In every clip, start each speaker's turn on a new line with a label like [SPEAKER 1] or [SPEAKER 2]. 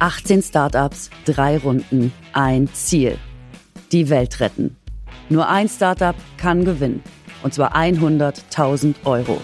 [SPEAKER 1] 18 Startups, drei Runden, ein Ziel. Die Welt retten. Nur ein Startup kann gewinnen. Und zwar 100.000 Euro.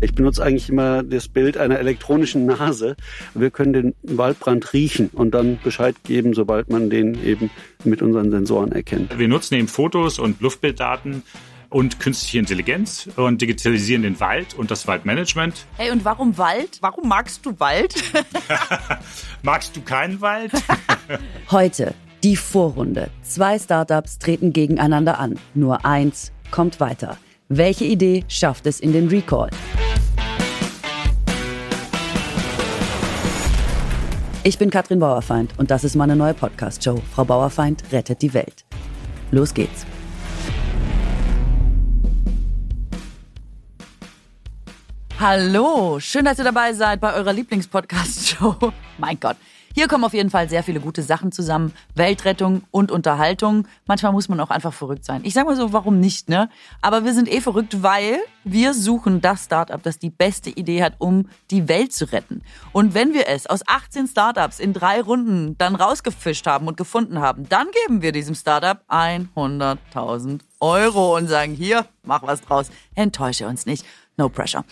[SPEAKER 2] Ich benutze eigentlich immer das Bild einer elektronischen Nase. Wir können den Waldbrand riechen und dann Bescheid geben, sobald man den eben mit unseren Sensoren erkennt.
[SPEAKER 3] Wir nutzen eben Fotos und Luftbilddaten und künstliche Intelligenz und digitalisieren den Wald und das Waldmanagement.
[SPEAKER 4] Hey, und warum Wald? Warum magst du Wald?
[SPEAKER 3] Magst du keinen Wald?
[SPEAKER 1] Heute die Vorrunde. Zwei Startups treten gegeneinander an. Nur eins kommt weiter. Welche Idee schafft es in den Recall? Ich bin Katrin Bauerfeind und das ist meine neue Podcast-Show. Frau Bauerfeind rettet die Welt. Los geht's.
[SPEAKER 4] Hallo, schön, dass ihr dabei seid bei eurer Lieblingspodcast-Show. Mein Gott, hier kommen auf jeden Fall sehr viele gute Sachen zusammen. Weltrettung und Unterhaltung. Manchmal muss man auch einfach verrückt sein. Ich sag mal so, warum nicht, ne? Aber wir sind eh verrückt, weil wir suchen das Startup, das die beste Idee hat, um die Welt zu retten. Und wenn wir es aus 18 Startups in drei Runden dann rausgefischt haben und gefunden haben, dann geben wir diesem Startup 100.000 Euro und sagen, hier, mach was draus. Enttäusche uns nicht. No pressure.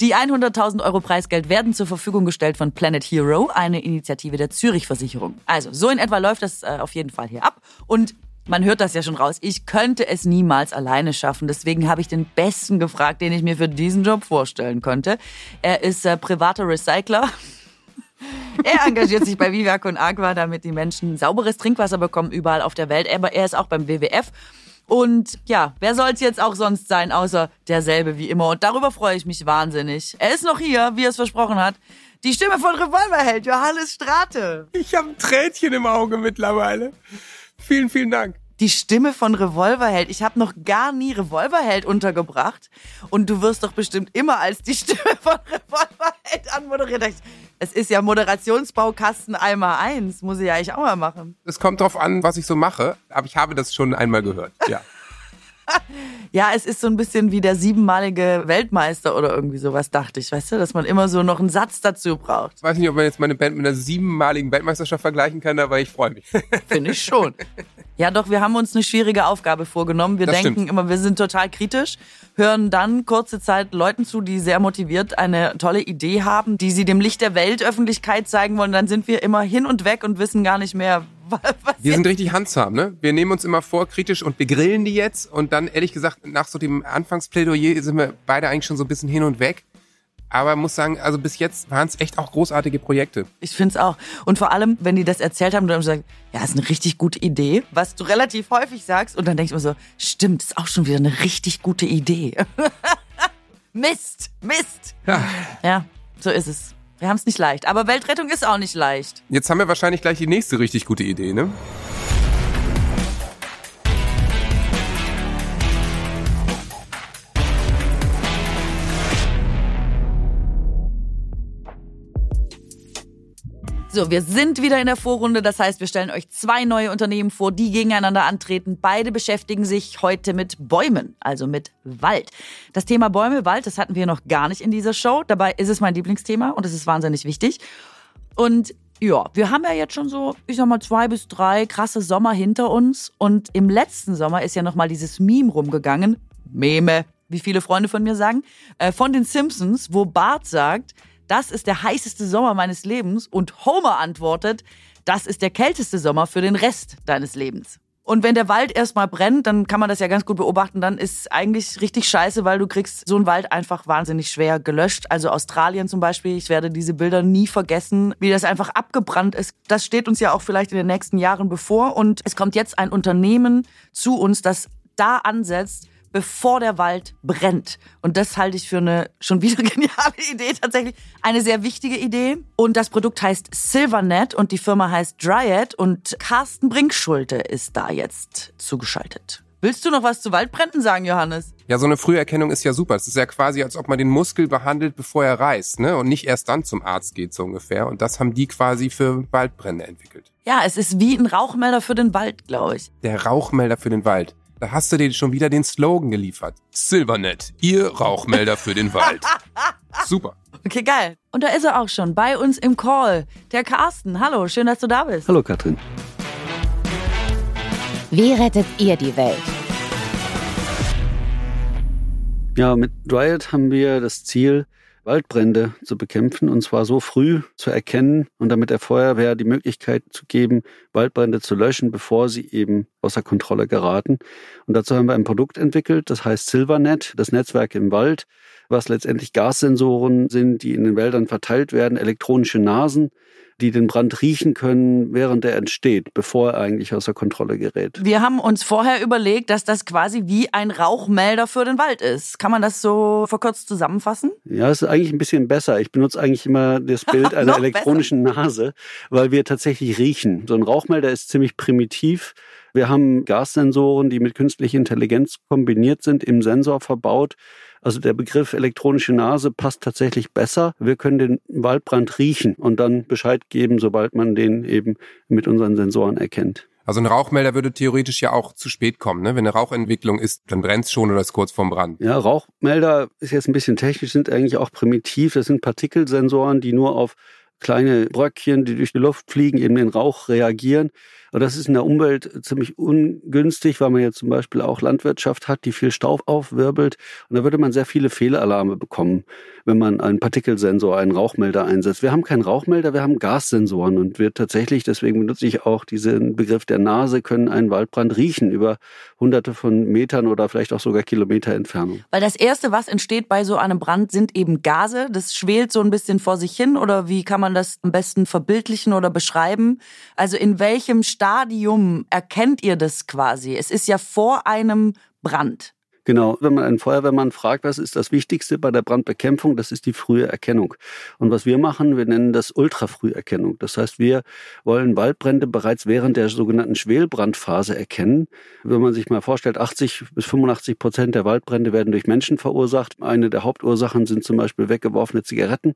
[SPEAKER 4] Die 100.000 Euro Preisgeld werden zur Verfügung gestellt von Planet Hero, eine Initiative der Zürich Versicherung. Also, so in etwa läuft das äh, auf jeden Fall hier ab. Und man hört das ja schon raus. Ich könnte es niemals alleine schaffen. Deswegen habe ich den Besten gefragt, den ich mir für diesen Job vorstellen könnte. Er ist äh, privater Recycler. Er engagiert sich bei Vivac und Aqua, damit die Menschen sauberes Trinkwasser bekommen, überall auf der Welt. Aber er ist auch beim WWF und ja, wer soll es jetzt auch sonst sein, außer derselbe wie immer. Und darüber freue ich mich wahnsinnig. Er ist noch hier, wie er es versprochen hat. Die Stimme von Revolverheld, Johannes Strate.
[SPEAKER 5] Ich habe ein Tränchen im Auge mittlerweile. Vielen, vielen Dank.
[SPEAKER 4] Die Stimme von Revolverheld. Ich habe noch gar nie Revolverheld untergebracht. Und du wirst doch bestimmt immer als die Stimme von Revolverheld anmoderiert. Es ist ja Moderationsbaukasten einmal eins. Muss ich ja eigentlich auch mal machen.
[SPEAKER 5] Es kommt drauf an, was ich so mache. Aber ich habe das schon einmal gehört. Ja.
[SPEAKER 4] ja, es ist so ein bisschen wie der siebenmalige Weltmeister oder irgendwie sowas, dachte ich, weißt du, dass man immer so noch einen Satz dazu braucht.
[SPEAKER 5] Ich weiß nicht, ob man jetzt meine Band mit einer siebenmaligen Weltmeisterschaft vergleichen kann, aber ich freue mich.
[SPEAKER 4] Finde ich schon. Ja, doch, wir haben uns eine schwierige Aufgabe vorgenommen. Wir
[SPEAKER 5] Das
[SPEAKER 4] denken
[SPEAKER 5] stimmt.
[SPEAKER 4] immer, wir sind total kritisch, hören dann kurze Zeit Leuten zu, die sehr motiviert eine tolle Idee haben, die sie dem Licht der Weltöffentlichkeit zeigen wollen. Dann sind wir immer hin und weg und wissen gar nicht mehr, was
[SPEAKER 5] Wir sind richtig handsam, ne? Wir nehmen uns immer vor, kritisch und wir grillen die jetzt und dann ehrlich gesagt, nach so dem Anfangsplädoyer sind wir beide eigentlich schon so ein bisschen hin und weg. Aber muss sagen, also bis jetzt waren es echt auch großartige Projekte.
[SPEAKER 4] Ich finde es auch. Und vor allem, wenn die das erzählt haben, dann gesagt, ja, ist eine richtig gute Idee, was du relativ häufig sagst. Und dann denke ich mir so, stimmt, ist auch schon wieder eine richtig gute Idee. Mist, Mist.
[SPEAKER 5] Ja.
[SPEAKER 4] Ja, so ist es. Wir haben es nicht leicht. Aber Weltrettung ist auch nicht leicht.
[SPEAKER 5] Jetzt haben wir wahrscheinlich gleich die nächste richtig gute Idee, ne?
[SPEAKER 4] So, wir sind wieder in der Vorrunde. Das heißt, wir stellen euch zwei neue Unternehmen vor, die gegeneinander antreten. Beide beschäftigen sich heute mit Bäumen, also mit Wald. Das Thema Bäume, Wald, das hatten wir noch gar nicht in dieser Show. Dabei ist es mein Lieblingsthema und es ist wahnsinnig wichtig. Und ja, wir haben ja jetzt schon so, ich sag mal, zwei bis drei krasse Sommer hinter uns. Und im letzten Sommer ist ja nochmal dieses Meme rumgegangen. Meme, wie viele Freunde von mir sagen, äh, von den Simpsons, wo Bart sagt, das ist der heißeste Sommer meines Lebens und Homer antwortet, das ist der kälteste Sommer für den Rest deines Lebens. Und wenn der Wald erstmal brennt, dann kann man das ja ganz gut beobachten, dann ist eigentlich richtig scheiße, weil du kriegst so einen Wald einfach wahnsinnig schwer gelöscht. Also Australien zum Beispiel, ich werde diese Bilder nie vergessen, wie das einfach abgebrannt ist. Das steht uns ja auch vielleicht in den nächsten Jahren bevor. Und es kommt jetzt ein Unternehmen zu uns, das da ansetzt, bevor der Wald brennt. Und das halte ich für eine schon wieder geniale Idee, tatsächlich eine sehr wichtige Idee. Und das Produkt heißt Silvernet und die Firma heißt Dryad und Carsten Brinkschulte ist da jetzt zugeschaltet. Willst du noch was zu Waldbränden sagen, Johannes?
[SPEAKER 5] Ja, so eine Früherkennung ist ja super. Es ist ja quasi, als ob man den Muskel behandelt, bevor er reißt, ne? Und nicht erst dann zum Arzt geht, so ungefähr. Und das haben die quasi für Waldbrände entwickelt.
[SPEAKER 4] Ja, es ist wie ein Rauchmelder für den Wald, glaube ich.
[SPEAKER 5] Der Rauchmelder für den Wald. Da hast du dir schon wieder den Slogan geliefert. Silvernet, ihr Rauchmelder für den Wald. Super.
[SPEAKER 4] Okay, geil. Und da ist er auch schon bei uns im Call. Der Carsten. Hallo, schön, dass du da bist.
[SPEAKER 2] Hallo Katrin.
[SPEAKER 6] Wie rettet ihr die Welt?
[SPEAKER 2] Ja, mit Dryad haben wir das Ziel, Waldbrände zu bekämpfen und zwar so früh zu erkennen und damit der Feuerwehr die Möglichkeit zu geben, Waldbrände zu löschen, bevor sie eben außer Kontrolle geraten. Und dazu haben wir ein Produkt entwickelt, das heißt Silvernet, das Netzwerk im Wald, was letztendlich Gassensoren sind, die in den Wäldern verteilt werden, elektronische Nasen, die den Brand riechen können, während er entsteht, bevor er eigentlich außer Kontrolle gerät.
[SPEAKER 4] Wir haben uns vorher überlegt, dass das quasi wie ein Rauchmelder für den Wald ist. Kann man das so verkürzt zusammenfassen?
[SPEAKER 2] Ja, es ist eigentlich ein bisschen besser. Ich benutze eigentlich immer das Bild einer elektronischen Nase, weil wir tatsächlich riechen. So ein Rauchmelder ist ziemlich primitiv. Wir haben Gassensoren, die mit künstlicher Intelligenz kombiniert sind, im Sensor verbaut. Also der Begriff elektronische Nase passt tatsächlich besser. Wir können den Waldbrand riechen und dann Bescheid geben, sobald man den eben mit unseren Sensoren erkennt.
[SPEAKER 5] Also ein Rauchmelder würde theoretisch ja auch zu spät kommen. Ne? Wenn eine Rauchentwicklung ist, dann brennt's schon oder ist kurz vorm Brand.
[SPEAKER 2] Ja, Rauchmelder ist jetzt ein bisschen technisch, sind eigentlich auch primitiv. Das sind Partikelsensoren, die nur auf kleine Bröckchen, die durch die Luft fliegen, eben den Rauch reagieren. Und das ist in der Umwelt ziemlich ungünstig, weil man ja zum Beispiel auch Landwirtschaft hat, die viel Staub aufwirbelt. Und da würde man sehr viele Fehlalarme bekommen, wenn man einen Partikelsensor, einen Rauchmelder einsetzt. Wir haben keinen Rauchmelder, wir haben Gassensoren. Und wir tatsächlich, deswegen benutze ich auch diesen Begriff der Nase, können einen Waldbrand riechen über hunderte von Metern oder vielleicht auch sogar Kilometer Entfernung.
[SPEAKER 4] Weil das Erste, was entsteht bei so einem Brand, sind eben Gase. Das schwelt so ein bisschen vor sich hin. Oder wie kann man das am besten verbildlichen oder beschreiben? Also in welchem Stadium erkennt ihr das quasi? Es ist ja vor einem Brand.
[SPEAKER 2] Genau, wenn man einen Feuerwehrmann fragt, was ist das Wichtigste bei der Brandbekämpfung, das ist die frühe Erkennung. Und was wir machen, wir nennen das Ultrafrüherkennung. Das heißt, wir wollen Waldbrände bereits während der sogenannten Schwelbrandphase erkennen. Wenn man sich mal vorstellt, 80 bis 85 Prozent der Waldbrände werden durch Menschen verursacht. Eine der Hauptursachen sind zum Beispiel weggeworfene Zigaretten.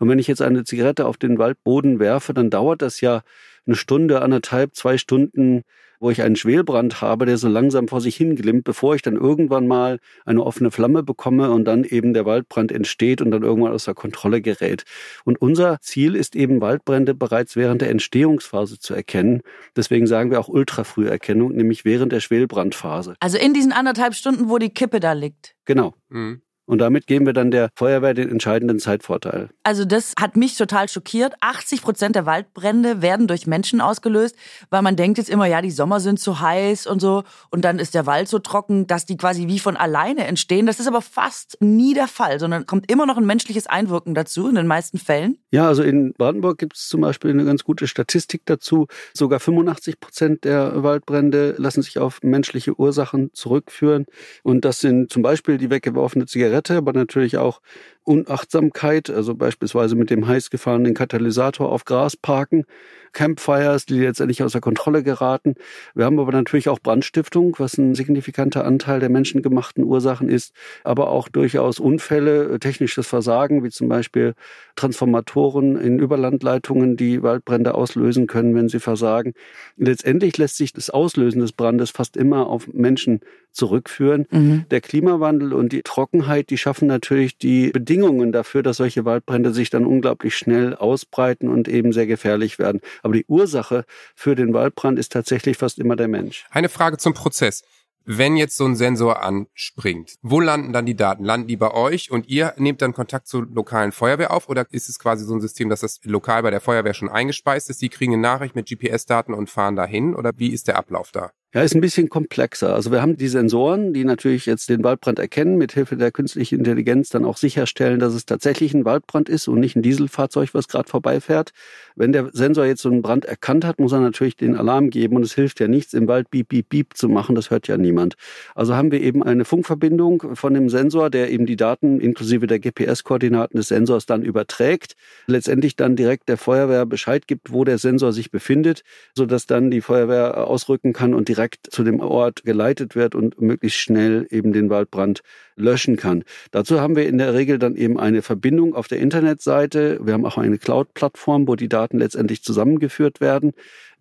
[SPEAKER 2] Und wenn ich jetzt eine Zigarette auf den Waldboden werfe, dann dauert das ja eine Stunde, anderthalb, zwei Stunden, wo ich einen Schwelbrand habe, der so langsam vor sich hinglimmt, bevor ich dann irgendwann mal eine offene Flamme bekomme und dann eben der Waldbrand entsteht und dann irgendwann außer Kontrolle gerät. Und unser Ziel ist eben, Waldbrände bereits während der Entstehungsphase zu erkennen. Deswegen sagen wir auch Ultrafrüherkennung, nämlich während der Schwelbrandphase.
[SPEAKER 4] Also in diesen anderthalb Stunden, wo die Kippe da liegt.
[SPEAKER 2] Genau.
[SPEAKER 5] Mhm.
[SPEAKER 2] Und damit geben wir dann der Feuerwehr den entscheidenden Zeitvorteil.
[SPEAKER 4] Also das hat mich total schockiert. 80 Prozent der Waldbrände werden durch Menschen ausgelöst, weil man denkt jetzt immer, ja, die Sommer sind zu heiß und so und dann ist der Wald so trocken, dass die quasi wie von alleine entstehen. Das ist aber fast nie der Fall, sondern kommt immer noch ein menschliches Einwirken dazu in den meisten Fällen.
[SPEAKER 2] Ja, also in Brandenburg gibt es zum Beispiel eine ganz gute Statistik dazu. Sogar 85 Prozent der Waldbrände lassen sich auf menschliche Ursachen zurückführen. Und das sind zum Beispiel die weggeworfene Zigarette, aber natürlich auch Unachtsamkeit, also beispielsweise mit dem heiß gefahrenen Katalysator auf Gras parken, Campfires, die letztendlich außer Kontrolle geraten. Wir haben aber natürlich auch Brandstiftung, was ein signifikanter Anteil der menschengemachten Ursachen ist, aber auch durchaus Unfälle, technisches Versagen, wie zum Beispiel Transformatoren in Überlandleitungen, die Waldbrände auslösen können, wenn sie versagen. Letztendlich lässt sich das Auslösen des Brandes fast immer auf Menschen zurückführen.
[SPEAKER 4] Mhm.
[SPEAKER 2] Der Klimawandel und die Trockenheit, die schaffen natürlich die Bedingungen dafür, dass solche Waldbrände sich dann unglaublich schnell ausbreiten und eben sehr gefährlich werden. Aber die Ursache für den Waldbrand ist tatsächlich fast immer der Mensch.
[SPEAKER 5] Eine Frage zum Prozess. Wenn jetzt so ein Sensor anspringt, wo landen dann die Daten? Landen die bei euch und ihr nehmt dann Kontakt zur lokalen Feuerwehr auf oder ist es quasi so ein System, dass das lokal bei der Feuerwehr schon eingespeist ist? Die kriegen eine Nachricht mit GPS-Daten und fahren dahin oder wie ist der Ablauf da?
[SPEAKER 2] Ja, ist ein bisschen komplexer. Also wir haben die Sensoren, die natürlich jetzt den Waldbrand erkennen, mit Hilfe der künstlichen Intelligenz dann auch sicherstellen, dass es tatsächlich ein Waldbrand ist und nicht ein Dieselfahrzeug, was gerade vorbeifährt. Wenn der Sensor jetzt so einen Brand erkannt hat, muss er natürlich den Alarm geben und es hilft ja nichts, im Wald beep, beep, beep zu machen, das hört ja niemand. Also haben wir eben eine Funkverbindung von dem Sensor, der eben die Daten inklusive der GPS-Koordinaten des Sensors dann überträgt, letztendlich dann direkt der Feuerwehr Bescheid gibt, wo der Sensor sich befindet, sodass dann die Feuerwehr ausrücken kann und direkt direkt zu dem Ort geleitet wird und möglichst schnell eben den Waldbrand löschen kann. Dazu haben wir in der Regel dann eben eine Verbindung auf der Internetseite. Wir haben auch eine Cloud-Plattform, wo die Daten letztendlich zusammengeführt werden,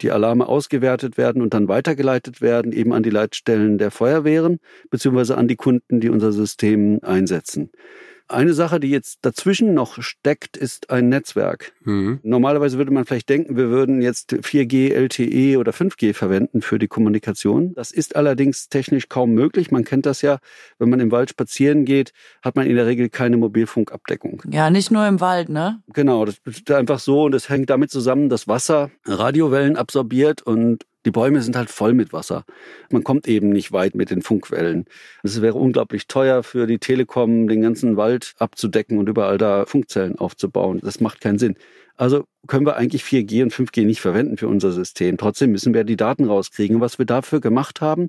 [SPEAKER 2] die Alarme ausgewertet werden und dann weitergeleitet werden, eben an die Leitstellen der Feuerwehren beziehungsweise an die Kunden, die unser System einsetzen. Eine Sache, die jetzt dazwischen noch steckt, ist ein Netzwerk. Mhm. Normalerweise würde man vielleicht denken, wir würden jetzt 4G, LTE oder 5G verwenden für die Kommunikation. Das ist allerdings technisch kaum möglich. Man kennt das ja, wenn man im Wald spazieren geht, hat man in der Regel keine Mobilfunkabdeckung.
[SPEAKER 4] Ja, nicht nur im Wald, ne?
[SPEAKER 2] Genau, das ist einfach so und es hängt damit zusammen, dass Wasser Radiowellen absorbiert und die Bäume sind halt voll mit Wasser. Man kommt eben nicht weit mit den Funkwellen. Es wäre unglaublich teuer für die Telekom, den ganzen Wald abzudecken und überall da Funkzellen aufzubauen. Das macht keinen Sinn. Also können wir eigentlich 4G und 5G nicht verwenden für unser System. Trotzdem müssen wir die Daten rauskriegen. Was wir dafür gemacht haben,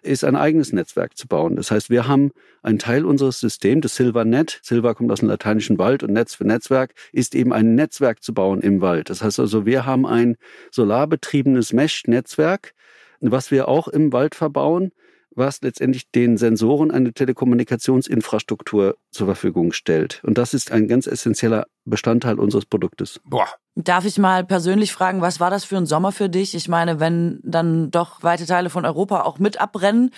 [SPEAKER 2] ist ein eigenes Netzwerk zu bauen. Das heißt, wir haben einen Teil unseres Systems, das SilverNet, Silver kommt aus dem lateinischen Wald und Netz für Netzwerk, ist eben ein Netzwerk zu bauen im Wald. Das heißt also, wir haben ein solarbetriebenes Mesh-Netzwerk, was wir auch im Wald verbauen was letztendlich den Sensoren eine Telekommunikationsinfrastruktur zur Verfügung stellt. Und das ist ein ganz essentieller Bestandteil unseres Produktes.
[SPEAKER 4] Boah. Darf ich mal persönlich fragen, was war das für ein Sommer für dich? Ich meine, wenn dann doch weite Teile von Europa auch mit abbrennen,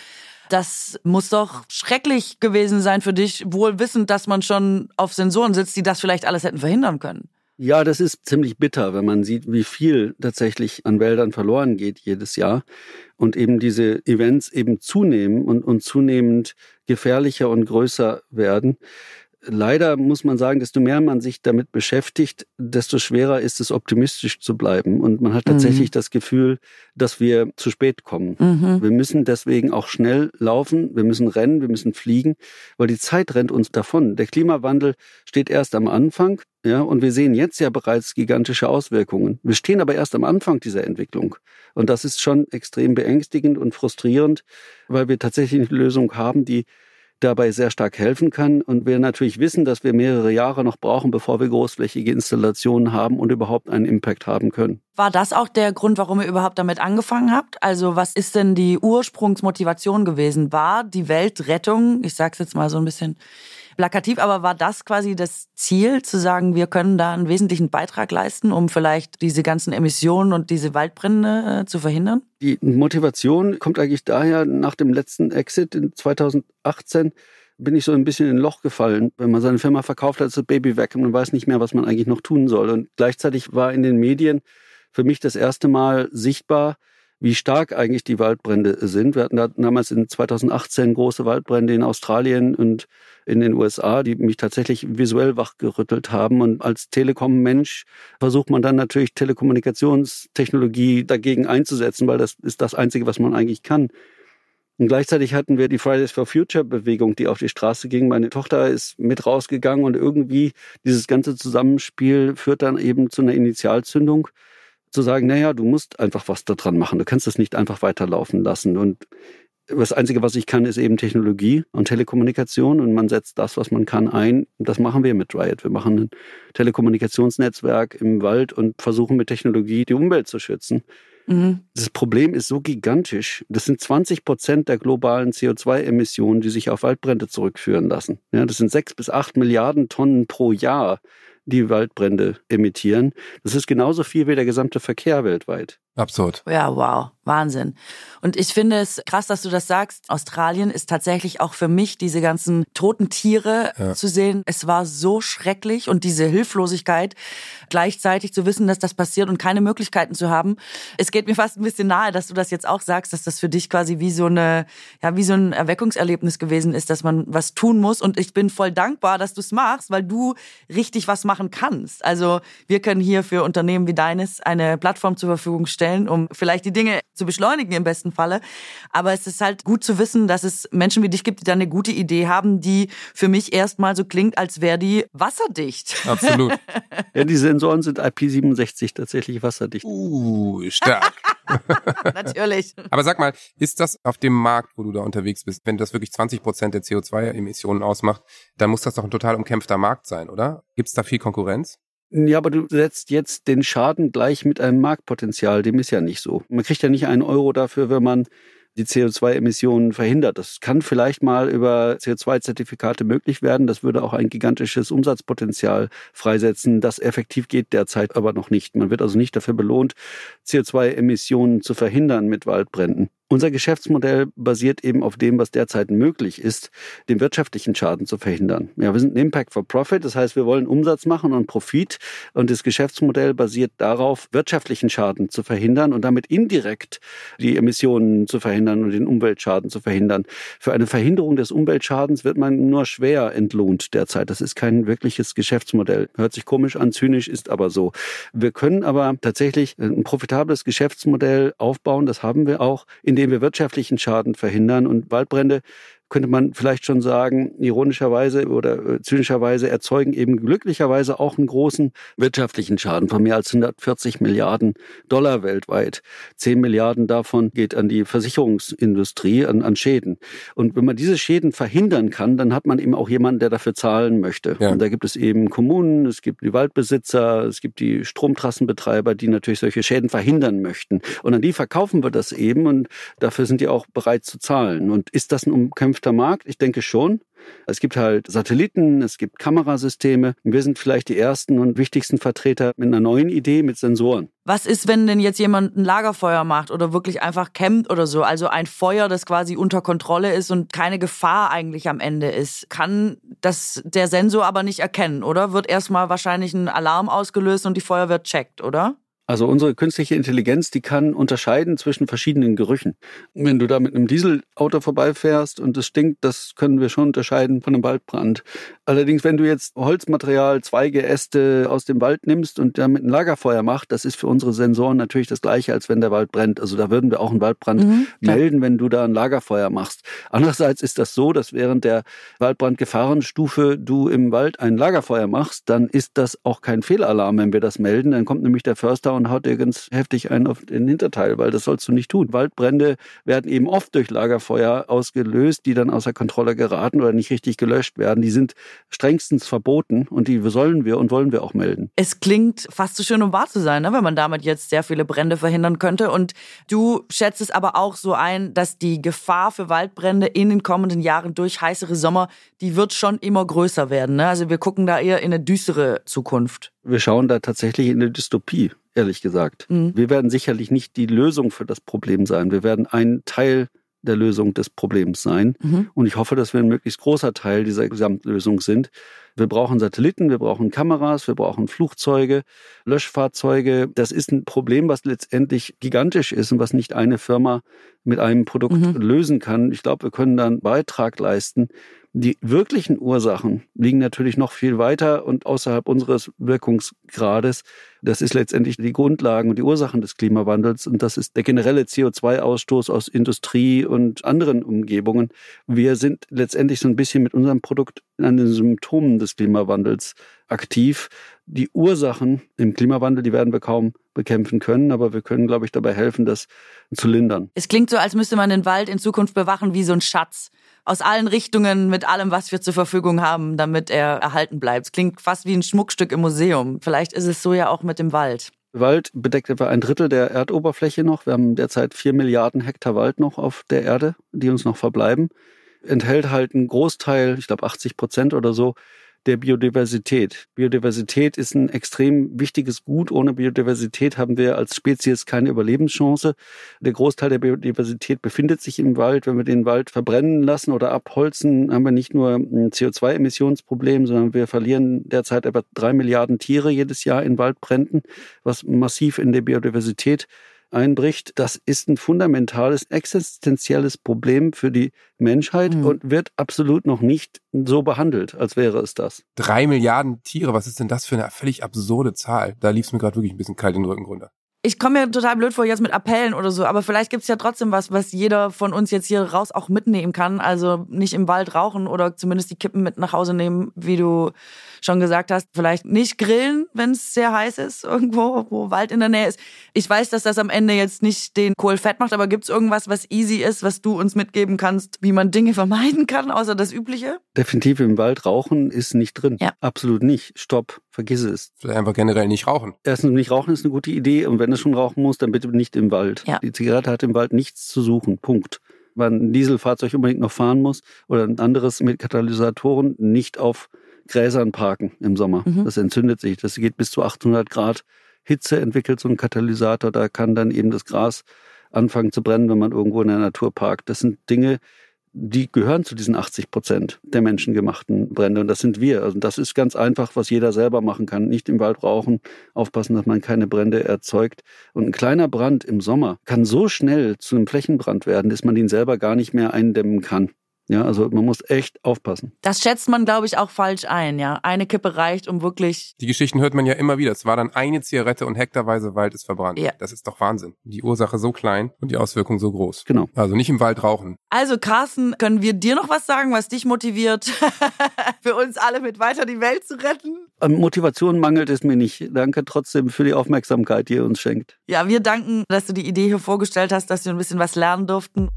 [SPEAKER 4] das muss doch schrecklich gewesen sein für dich, wohl wissend, dass man schon auf Sensoren sitzt, die das vielleicht alles hätten verhindern können.
[SPEAKER 2] Ja, das ist ziemlich bitter, wenn man sieht, wie viel tatsächlich an Wäldern verloren geht jedes Jahr und eben diese Events eben zunehmen und, und zunehmend gefährlicher und größer werden leider muss man sagen, desto mehr man sich damit beschäftigt, desto schwerer ist es, optimistisch zu bleiben. Und man hat tatsächlich mhm. das Gefühl, dass wir zu spät kommen. Mhm. Wir müssen deswegen auch schnell laufen, wir müssen rennen, wir müssen fliegen, weil die Zeit rennt uns davon. Der Klimawandel steht erst am Anfang. Ja, und wir sehen jetzt ja bereits gigantische Auswirkungen. Wir stehen aber erst am Anfang dieser Entwicklung. Und das ist schon extrem beängstigend und frustrierend, weil wir tatsächlich eine Lösung haben, die dabei sehr stark helfen kann. Und wir natürlich wissen, dass wir mehrere Jahre noch brauchen, bevor wir großflächige Installationen haben und überhaupt einen Impact haben können.
[SPEAKER 4] War das auch der Grund, warum ihr überhaupt damit angefangen habt? Also was ist denn die Ursprungsmotivation gewesen? War die Weltrettung, ich sage es jetzt mal so ein bisschen plakativ, aber war das quasi das Ziel, zu sagen, wir können da einen wesentlichen Beitrag leisten, um vielleicht diese ganzen Emissionen und diese Waldbrände äh, zu verhindern?
[SPEAKER 2] Die Motivation kommt eigentlich daher, nach dem letzten Exit in 2018 bin ich so ein bisschen in ein Loch gefallen. Wenn man seine Firma verkauft hat, ist das Baby weg und man weiß nicht mehr, was man eigentlich noch tun soll. Und gleichzeitig war in den Medien für mich das erste Mal sichtbar, wie stark eigentlich die Waldbrände sind. Wir hatten da damals in 2018 große Waldbrände in Australien und in den USA, die mich tatsächlich visuell wachgerüttelt haben. Und als Telekom-Mensch versucht man dann natürlich Telekommunikationstechnologie dagegen einzusetzen, weil das ist das Einzige, was man eigentlich kann. Und gleichzeitig hatten wir die Fridays for Future Bewegung, die auf die Straße ging. Meine Tochter ist mit rausgegangen und irgendwie dieses ganze Zusammenspiel führt dann eben zu einer Initialzündung zu sagen, naja, du musst einfach was daran machen. Du kannst das nicht einfach weiterlaufen lassen. Und das Einzige, was ich kann, ist eben Technologie und Telekommunikation und man setzt das, was man kann, ein. Das machen wir mit Riot. Wir machen ein Telekommunikationsnetzwerk im Wald und versuchen mit Technologie die Umwelt zu schützen. Mhm. Das Problem ist so gigantisch. Das sind 20 Prozent der globalen CO2-Emissionen, die sich auf Waldbrände zurückführen lassen. Ja, das sind sechs bis acht Milliarden Tonnen pro Jahr die Waldbrände emittieren. Das ist genauso viel wie der gesamte Verkehr weltweit.
[SPEAKER 5] Absurd.
[SPEAKER 4] Ja, wow. Wahnsinn. Und ich finde es krass, dass du das sagst. Australien ist tatsächlich auch für mich diese ganzen toten Tiere ja. zu sehen. Es war so schrecklich und diese Hilflosigkeit, gleichzeitig zu wissen, dass das passiert und keine Möglichkeiten zu haben. Es geht mir fast ein bisschen nahe, dass du das jetzt auch sagst, dass das für dich quasi wie so eine, ja, wie so ein Erweckungserlebnis gewesen ist, dass man was tun muss. Und ich bin voll dankbar, dass du es machst, weil du richtig was machen kannst. Also wir können hier für Unternehmen wie deines eine Plattform zur Verfügung stellen stellen, um vielleicht die Dinge zu beschleunigen im besten Falle. Aber es ist halt gut zu wissen, dass es Menschen wie dich gibt, die da eine gute Idee haben, die für mich erstmal so klingt, als wäre die wasserdicht.
[SPEAKER 5] Absolut.
[SPEAKER 2] ja, die Sensoren sind IP67 tatsächlich wasserdicht.
[SPEAKER 5] Uh, stark.
[SPEAKER 4] Natürlich.
[SPEAKER 5] Aber sag mal, ist das auf dem Markt, wo du da unterwegs bist, wenn das wirklich 20 Prozent der CO2-Emissionen ausmacht, dann muss das doch ein total umkämpfter Markt sein, oder? Gibt es da viel Konkurrenz?
[SPEAKER 2] Ja, aber du setzt jetzt den Schaden gleich mit einem Marktpotenzial. Dem ist ja nicht so. Man kriegt ja nicht einen Euro dafür, wenn man die CO2-Emissionen verhindert. Das kann vielleicht mal über CO2-Zertifikate möglich werden. Das würde auch ein gigantisches Umsatzpotenzial freisetzen. Das effektiv geht derzeit aber noch nicht. Man wird also nicht dafür belohnt, CO2-Emissionen zu verhindern mit Waldbränden. Unser Geschäftsmodell basiert eben auf dem, was derzeit möglich ist, den wirtschaftlichen Schaden zu verhindern. Ja, wir sind ein Impact for Profit, das heißt, wir wollen Umsatz machen und Profit und das Geschäftsmodell basiert darauf, wirtschaftlichen Schaden zu verhindern und damit indirekt die Emissionen zu verhindern und den Umweltschaden zu verhindern. Für eine Verhinderung des Umweltschadens wird man nur schwer entlohnt derzeit. Das ist kein wirkliches Geschäftsmodell. Hört sich komisch an, zynisch ist aber so. Wir können aber tatsächlich ein profitables Geschäftsmodell aufbauen, das haben wir auch, indem indem wir wirtschaftlichen Schaden verhindern. Und Waldbrände könnte man vielleicht schon sagen, ironischerweise oder äh, zynischerweise erzeugen eben glücklicherweise auch einen großen wirtschaftlichen Schaden von mehr als 140 Milliarden Dollar weltweit. 10 Milliarden davon geht an die Versicherungsindustrie, an, an Schäden. Und wenn man diese Schäden verhindern kann, dann hat man eben auch jemanden, der dafür zahlen möchte. Ja. Und da gibt es eben Kommunen, es gibt die Waldbesitzer, es gibt die Stromtrassenbetreiber, die natürlich solche Schäden verhindern möchten. Und an die verkaufen wir das eben und dafür sind die auch bereit zu zahlen. Und ist das ein umkämpfter umkämpfter Markt? Ich denke schon. Es gibt halt Satelliten, es gibt Kamerasysteme. Wir sind vielleicht die ersten und wichtigsten Vertreter mit einer neuen Idee mit Sensoren.
[SPEAKER 4] Was ist, wenn denn jetzt jemand ein Lagerfeuer macht oder wirklich einfach campt oder so? Also ein Feuer, das quasi unter Kontrolle ist und keine Gefahr eigentlich am Ende ist. Kann das der Sensor aber nicht erkennen, oder? Wird erstmal wahrscheinlich ein Alarm ausgelöst und die Feuerwehr checkt, oder?
[SPEAKER 2] Also unsere künstliche Intelligenz, die kann unterscheiden zwischen verschiedenen Gerüchen. Wenn du da mit einem Dieselauto vorbeifährst und es stinkt, das können wir schon unterscheiden von einem Waldbrand. Allerdings, wenn du jetzt Holzmaterial, Zweige, Äste aus dem Wald nimmst und damit ein Lagerfeuer machst, das ist für unsere Sensoren natürlich das gleiche, als wenn der Wald brennt. Also da würden wir auch einen Waldbrand mhm, melden, wenn du da ein Lagerfeuer machst. Andererseits ist das so, dass während der Waldbrandgefahrenstufe du im Wald ein Lagerfeuer machst, dann ist das auch kein Fehlalarm, wenn wir das melden. Dann kommt nämlich der Förster und haut dir ganz heftig einen auf den Hinterteil, weil das sollst du nicht tun. Waldbrände werden eben oft durch Lagerfeuer ausgelöst, die dann außer Kontrolle geraten oder nicht richtig gelöscht werden. Die sind strengstens verboten und die sollen wir und wollen wir auch melden.
[SPEAKER 4] Es klingt fast so schön, um wahr zu sein, ne? wenn man damit jetzt sehr viele Brände verhindern könnte. Und du schätzt es aber auch so ein, dass die Gefahr für Waldbrände in den kommenden Jahren durch heißere Sommer, die wird schon immer größer werden. Ne? Also wir gucken da eher in eine düstere Zukunft.
[SPEAKER 2] Wir schauen da tatsächlich in eine Dystopie ehrlich gesagt. Mhm. Wir werden sicherlich nicht die Lösung für das Problem sein. Wir werden ein Teil der Lösung des Problems sein. Mhm. Und ich hoffe, dass wir ein möglichst großer Teil dieser Gesamtlösung sind. Wir brauchen Satelliten, wir brauchen Kameras, wir brauchen Flugzeuge, Löschfahrzeuge. Das ist ein Problem, was letztendlich gigantisch ist und was nicht eine Firma mit einem Produkt mhm. lösen kann. Ich glaube, wir können da einen Beitrag leisten. Die wirklichen Ursachen liegen natürlich noch viel weiter und außerhalb unseres Wirkungsgrades. Das ist letztendlich die Grundlagen und die Ursachen des Klimawandels und das ist der generelle CO2-Ausstoß aus Industrie und anderen Umgebungen. Wir sind letztendlich so ein bisschen mit unserem Produkt an den Symptomen des Klimawandels aktiv. Die Ursachen im Klimawandel, die werden wir kaum bekämpfen können, aber wir können, glaube ich, dabei helfen, das zu lindern.
[SPEAKER 4] Es klingt so, als müsste man den Wald in Zukunft bewachen wie so ein Schatz. Aus allen Richtungen, mit allem, was wir zur Verfügung haben, damit er erhalten bleibt. Es klingt fast wie ein Schmuckstück im Museum. Vielleicht ist es so ja auch mit dem Wald.
[SPEAKER 2] Wald bedeckt etwa ein Drittel der Erdoberfläche noch. Wir haben derzeit vier Milliarden Hektar Wald noch auf der Erde, die uns noch verbleiben. Enthält halt einen Großteil, ich glaube 80 Prozent oder so, der Biodiversität. Biodiversität ist ein extrem wichtiges Gut. Ohne Biodiversität haben wir als Spezies keine Überlebenschance. Der Großteil der Biodiversität befindet sich im Wald. Wenn wir den Wald verbrennen lassen oder abholzen, haben wir nicht nur ein CO2-Emissionsproblem, sondern wir verlieren derzeit etwa drei Milliarden Tiere jedes Jahr in Waldbränden, was massiv in der Biodiversität einbricht, das ist ein fundamentales, existenzielles Problem für die Menschheit mhm. und wird absolut noch nicht so behandelt, als wäre es das.
[SPEAKER 5] Drei Milliarden Tiere, was ist denn das für eine völlig absurde Zahl? Da lief es mir gerade wirklich ein bisschen kalt in den Rücken runter
[SPEAKER 4] ich komme mir total blöd vor jetzt mit Appellen oder so, aber vielleicht gibt's ja trotzdem was, was jeder von uns jetzt hier raus auch mitnehmen kann. Also nicht im Wald rauchen oder zumindest die Kippen mit nach Hause nehmen, wie du schon gesagt hast. Vielleicht nicht grillen, wenn es sehr heiß ist, irgendwo, wo Wald in der Nähe ist. Ich weiß, dass das am Ende jetzt nicht den Kohl fett macht, aber gibt's irgendwas, was easy ist, was du uns mitgeben kannst, wie man Dinge vermeiden kann, außer das Übliche?
[SPEAKER 2] Definitiv im Wald rauchen ist nicht drin. Ja. Absolut nicht. Stopp vergiss es.
[SPEAKER 5] Vielleicht einfach generell nicht rauchen.
[SPEAKER 2] Erstens, nicht rauchen ist eine gute Idee und wenn du schon rauchen musst, dann bitte nicht im Wald.
[SPEAKER 4] Ja.
[SPEAKER 2] Die Zigarette hat im Wald nichts zu suchen. Punkt. Wenn ein Dieselfahrzeug unbedingt noch fahren muss oder ein anderes mit Katalysatoren, nicht auf Gräsern parken im Sommer.
[SPEAKER 4] Mhm.
[SPEAKER 2] Das entzündet sich. Das geht bis zu 800 Grad Hitze entwickelt so ein Katalysator. Da kann dann eben das Gras anfangen zu brennen, wenn man irgendwo in der Natur parkt. Das sind Dinge, die gehören zu diesen 80 Prozent der menschengemachten Brände. Und das sind wir. Also das ist ganz einfach, was jeder selber machen kann. Nicht im Wald rauchen, aufpassen, dass man keine Brände erzeugt. Und ein kleiner Brand im Sommer kann so schnell zu einem Flächenbrand werden, dass man den selber gar nicht mehr eindämmen kann. Ja, also man muss echt aufpassen.
[SPEAKER 4] Das schätzt man, glaube ich, auch falsch ein, ja. Eine Kippe reicht, um wirklich.
[SPEAKER 5] Die Geschichten hört man ja immer wieder. Es war dann eine Zigarette und hektarweise Wald ist verbrannt.
[SPEAKER 4] Ja.
[SPEAKER 5] Das ist doch Wahnsinn. Die Ursache so klein und die Auswirkung so groß.
[SPEAKER 2] Genau.
[SPEAKER 5] Also nicht im Wald rauchen.
[SPEAKER 4] Also, Carsten, können wir dir noch was sagen, was dich motiviert, für uns alle mit weiter die Welt zu retten?
[SPEAKER 2] An Motivation mangelt es mir nicht. Danke trotzdem für die Aufmerksamkeit, die ihr uns schenkt.
[SPEAKER 4] Ja, wir danken, dass du die Idee hier vorgestellt hast, dass wir ein bisschen was lernen durften.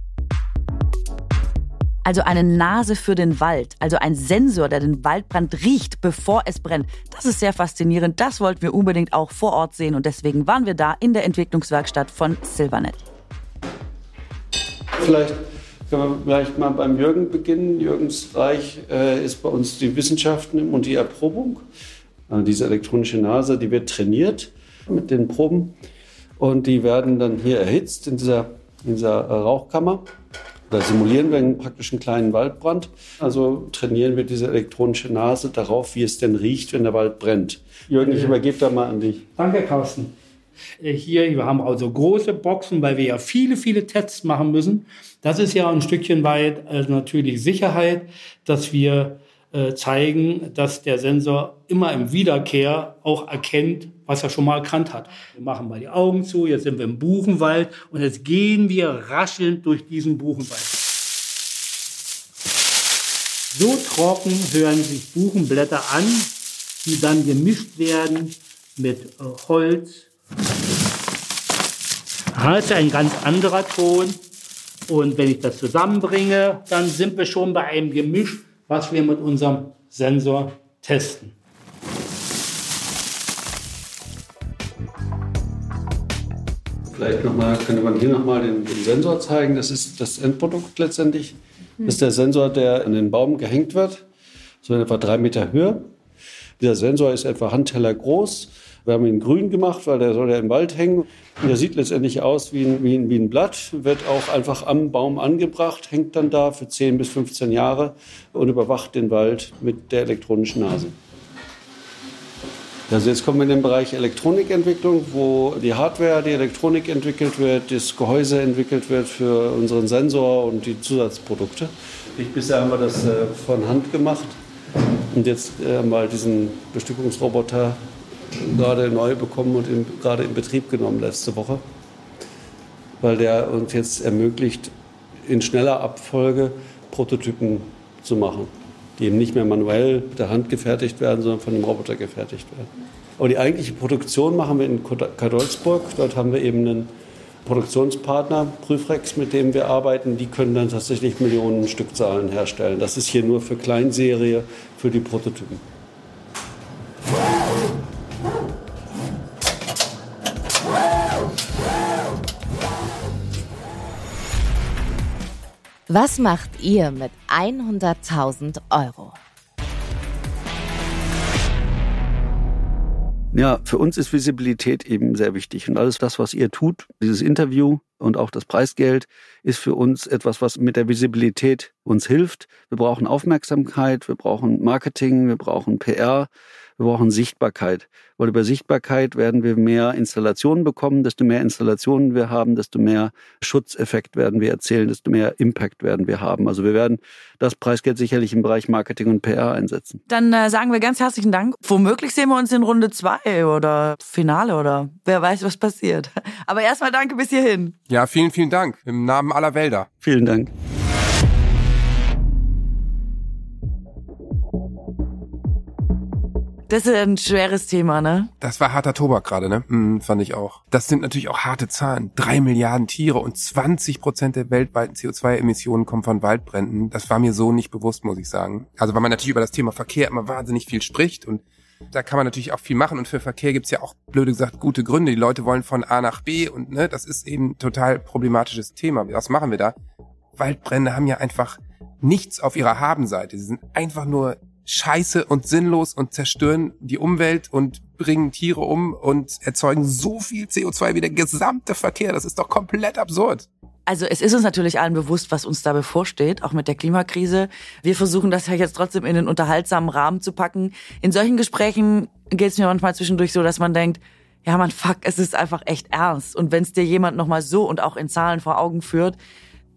[SPEAKER 4] Also eine Nase für den Wald, also ein Sensor, der den Waldbrand riecht, bevor es brennt. Das ist sehr faszinierend. Das wollten wir unbedingt auch vor Ort sehen und deswegen waren wir da in der Entwicklungswerkstatt von Silvernet.
[SPEAKER 2] Vielleicht können wir vielleicht mal beim Jürgen beginnen. Jürgens Reich äh, ist bei uns die Wissenschaften und die Erprobung. Äh, diese elektronische Nase, die wird trainiert mit den Proben und die werden dann hier erhitzt in dieser, in dieser Rauchkammer. Da simulieren wir einen praktischen kleinen Waldbrand. Also trainieren wir diese elektronische Nase darauf, wie es denn riecht, wenn der Wald brennt. Jürgen, ich übergebe da mal an dich.
[SPEAKER 7] Danke, Carsten. Äh, Hier, wir haben also große Boxen, weil wir ja viele, viele Tests machen müssen. Das ist ja ein Stückchen weit äh, natürlich Sicherheit, dass wir zeigen, dass der Sensor immer im Wiederkehr auch erkennt, was er schon mal erkannt hat. Wir machen mal die Augen zu, jetzt sind wir im Buchenwald und jetzt gehen wir raschelnd durch diesen Buchenwald. So trocken hören sich Buchenblätter an, die dann gemischt werden mit äh, Holz. Ist ein ganz anderer Ton. Und wenn ich das zusammenbringe, dann sind wir schon bei einem Gemisch, was wir mit unserem Sensor testen.
[SPEAKER 2] Vielleicht nochmal, könnte man hier nochmal den, den Sensor zeigen. Das ist das Endprodukt letztendlich. Das ist der Sensor, der an den Baum gehängt wird, so in etwa drei Meter Höhe. Dieser Sensor ist etwa Handteller groß. Wir haben ihn grün gemacht, weil der soll ja im Wald hängen. Und der sieht letztendlich aus wie ein, wie, ein, wie ein Blatt, wird auch einfach am Baum angebracht, hängt dann da für 10 bis 15 Jahre und überwacht den Wald mit der elektronischen Nase. Also jetzt kommen wir in den Bereich Elektronikentwicklung, wo die Hardware, die Elektronik entwickelt wird, das Gehäuse entwickelt wird für unseren Sensor und die Zusatzprodukte. Ich, bisher haben wir das äh, von Hand gemacht und jetzt äh, haben wir halt diesen Bestückungsroboter gerade neu bekommen und in, gerade in Betrieb genommen letzte Woche, weil der uns jetzt ermöglicht, in schneller Abfolge Prototypen zu machen die eben nicht mehr manuell mit der Hand gefertigt werden, sondern von dem Roboter gefertigt werden. Aber die eigentliche Produktion machen wir in Kadolzburg. Dort haben wir eben einen Produktionspartner, Prüfrex, mit dem wir arbeiten. Die können dann tatsächlich Millionen Stückzahlen herstellen. Das ist hier nur für Kleinserie, für die Prototypen.
[SPEAKER 6] Was macht ihr mit 100.000 Euro?
[SPEAKER 2] Ja, für uns ist Visibilität eben sehr wichtig. Und alles das, was ihr tut, dieses Interview und auch das Preisgeld, ist für uns etwas, was mit der Visibilität uns hilft. Wir brauchen Aufmerksamkeit, wir brauchen Marketing, wir brauchen PR, wir brauchen Sichtbarkeit. Weil über Sichtbarkeit werden wir mehr Installationen bekommen. Desto mehr Installationen wir haben, desto mehr Schutzeffekt werden wir erzielen, desto mehr Impact werden wir haben. Also wir werden das Preisgeld sicherlich im Bereich Marketing und PR einsetzen.
[SPEAKER 4] Dann äh, sagen wir ganz herzlichen Dank. Womöglich sehen wir uns in Runde zwei oder Finale oder wer weiß, was passiert. Aber erstmal danke bis hierhin.
[SPEAKER 5] Ja, vielen, vielen Dank. Im Namen aller Wälder.
[SPEAKER 2] Vielen Dank.
[SPEAKER 4] Das ist ein schweres Thema, ne?
[SPEAKER 5] Das war harter Tobak gerade, ne? Hm, fand ich auch. Das sind natürlich auch harte Zahlen. Drei Milliarden Tiere und 20 Prozent der weltweiten CO2-Emissionen kommen von Waldbränden. Das war mir so nicht bewusst, muss ich sagen. Also weil man natürlich über das Thema Verkehr immer wahnsinnig viel spricht und Da kann man natürlich auch viel machen und für Verkehr gibt's ja auch, blöde gesagt, gute Gründe. Die Leute wollen von A nach B und ne, das ist eben total problematisches Thema. Was machen wir da? Waldbrände haben ja einfach nichts auf ihrer Habenseite. Sie sind einfach nur scheiße und sinnlos und zerstören die Umwelt und bringen Tiere um und erzeugen so viel CO2 wie der gesamte Verkehr. Das ist doch komplett absurd.
[SPEAKER 4] Also es ist uns natürlich allen bewusst, was uns da bevorsteht, auch mit der Klimakrise. Wir versuchen das ja jetzt trotzdem in einen unterhaltsamen Rahmen zu packen. In solchen Gesprächen geht es mir manchmal zwischendurch so, dass man denkt, ja man, fuck, es ist einfach echt ernst. Und wenn es dir jemand nochmal so und auch in Zahlen vor Augen führt,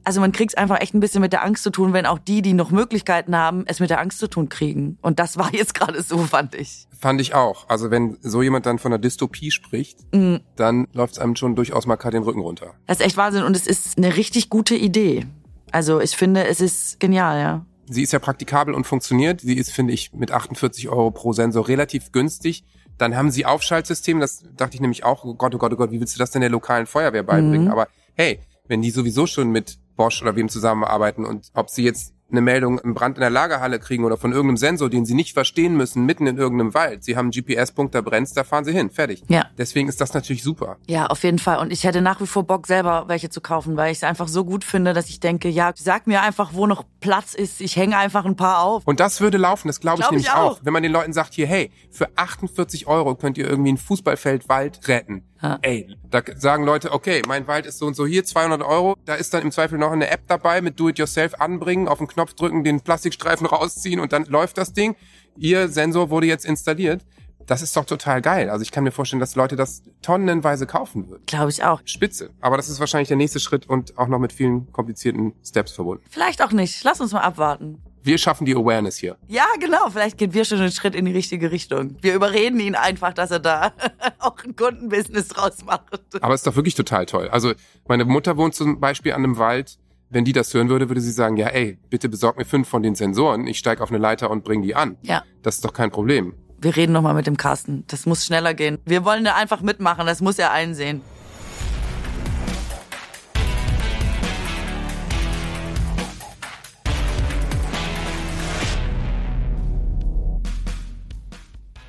[SPEAKER 4] also man kriegt es einfach echt ein bisschen mit der Angst zu tun, wenn auch die, die noch Möglichkeiten haben, es mit der Angst zu tun kriegen. Und das war jetzt gerade so, fand ich.
[SPEAKER 5] Fand ich auch. Also wenn so jemand dann von einer Dystopie spricht,
[SPEAKER 4] Mhm.
[SPEAKER 5] dann läuft es einem schon durchaus mal gerade den Rücken runter.
[SPEAKER 4] Das ist echt Wahnsinn und es ist eine richtig gute Idee. Also ich finde, es ist genial, ja.
[SPEAKER 5] Sie ist ja praktikabel und funktioniert. Sie ist, finde ich, mit 48 Euro pro Sensor relativ günstig. Dann haben sie Aufschaltsysteme, das dachte ich nämlich auch, oh Gott, oh Gott, oh Gott, wie willst du das denn der lokalen Feuerwehr beibringen?
[SPEAKER 4] Mhm.
[SPEAKER 5] Aber hey, wenn die sowieso schon mit Bosch oder wem zusammenarbeiten und ob sie jetzt eine Meldung im Brand in der Lagerhalle kriegen oder von irgendeinem Sensor, den sie nicht verstehen müssen, mitten in irgendeinem Wald. Sie haben einen GPS-Punkt, da brennt's, da fahren sie hin. Fertig.
[SPEAKER 4] Ja.
[SPEAKER 5] Deswegen ist das natürlich super.
[SPEAKER 4] Ja, auf jeden Fall. Und ich hätte nach wie vor Bock, selber welche zu kaufen, weil ich es einfach so gut finde, dass ich denke, ja, sag mir einfach, wo noch Platz ist. Ich hänge einfach ein paar auf.
[SPEAKER 5] Und das würde laufen, das glaube ich
[SPEAKER 4] Glaub ich
[SPEAKER 5] nämlich
[SPEAKER 4] auch.
[SPEAKER 5] auch. Wenn man den Leuten sagt, hier, hey, für 48 Euro könnt ihr irgendwie ein Fußballfeld Wald retten.
[SPEAKER 4] Ja.
[SPEAKER 5] Ey, da sagen Leute, okay, mein Wald ist so und so hier, 200 Euro. Da ist dann im Zweifel noch eine App dabei mit Do-it-yourself anbringen, auf den Knopf drücken, den Plastikstreifen rausziehen und dann läuft das Ding. Ihr Sensor wurde jetzt installiert. Das ist doch total geil. Also ich kann mir vorstellen, dass Leute das tonnenweise kaufen würden.
[SPEAKER 4] Glaube ich auch.
[SPEAKER 5] Spitze. Aber das ist wahrscheinlich der nächste Schritt und auch noch mit vielen komplizierten Steps verbunden.
[SPEAKER 4] Vielleicht auch nicht. Lass uns mal abwarten.
[SPEAKER 5] Wir schaffen die Awareness hier.
[SPEAKER 4] Ja, genau. Vielleicht gehen wir schon einen Schritt in die richtige Richtung. Wir überreden ihn einfach, dass er da auch ein Kundenbusiness draus macht.
[SPEAKER 5] Aber es ist doch wirklich total toll. Also meine Mutter wohnt zum Beispiel an einem Wald. Wenn die das hören würde, würde sie sagen, ja ey, bitte besorg mir fünf von den Sensoren. Ich steig auf eine Leiter und bring die an.
[SPEAKER 4] Ja.
[SPEAKER 5] Das ist doch kein Problem.
[SPEAKER 4] Wir reden nochmal mit dem Carsten. Das muss schneller gehen. Wir wollen da einfach mitmachen. Das muss er einsehen.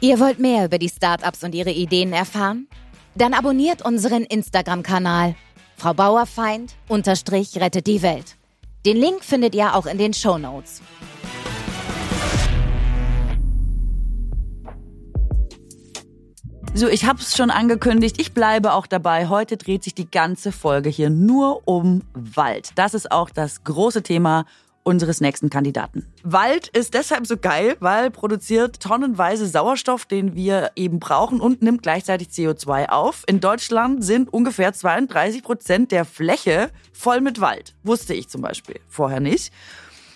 [SPEAKER 6] Ihr wollt mehr über die Startups und ihre Ideen erfahren? Dann abonniert unseren Instagram-Kanal. Frau Bauerfeind unterstrich rettet die Welt. Den Link findet ihr auch in den Show Notes.
[SPEAKER 4] So, ich habe es schon angekündigt. Ich bleibe auch dabei. Heute dreht sich die ganze Folge hier nur um Wald. Das ist auch das große Thema unseres nächsten Kandidaten. Wald ist deshalb so geil, weil produziert tonnenweise Sauerstoff, den wir eben brauchen und nimmt gleichzeitig CO2 auf. In Deutschland sind ungefähr 32 Prozent der Fläche voll mit Wald. Wusste ich zum Beispiel vorher nicht.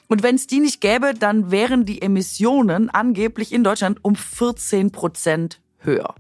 [SPEAKER 4] Und wenn es die nicht gäbe, dann wären die Emissionen angeblich in Deutschland um 14 Prozent höher.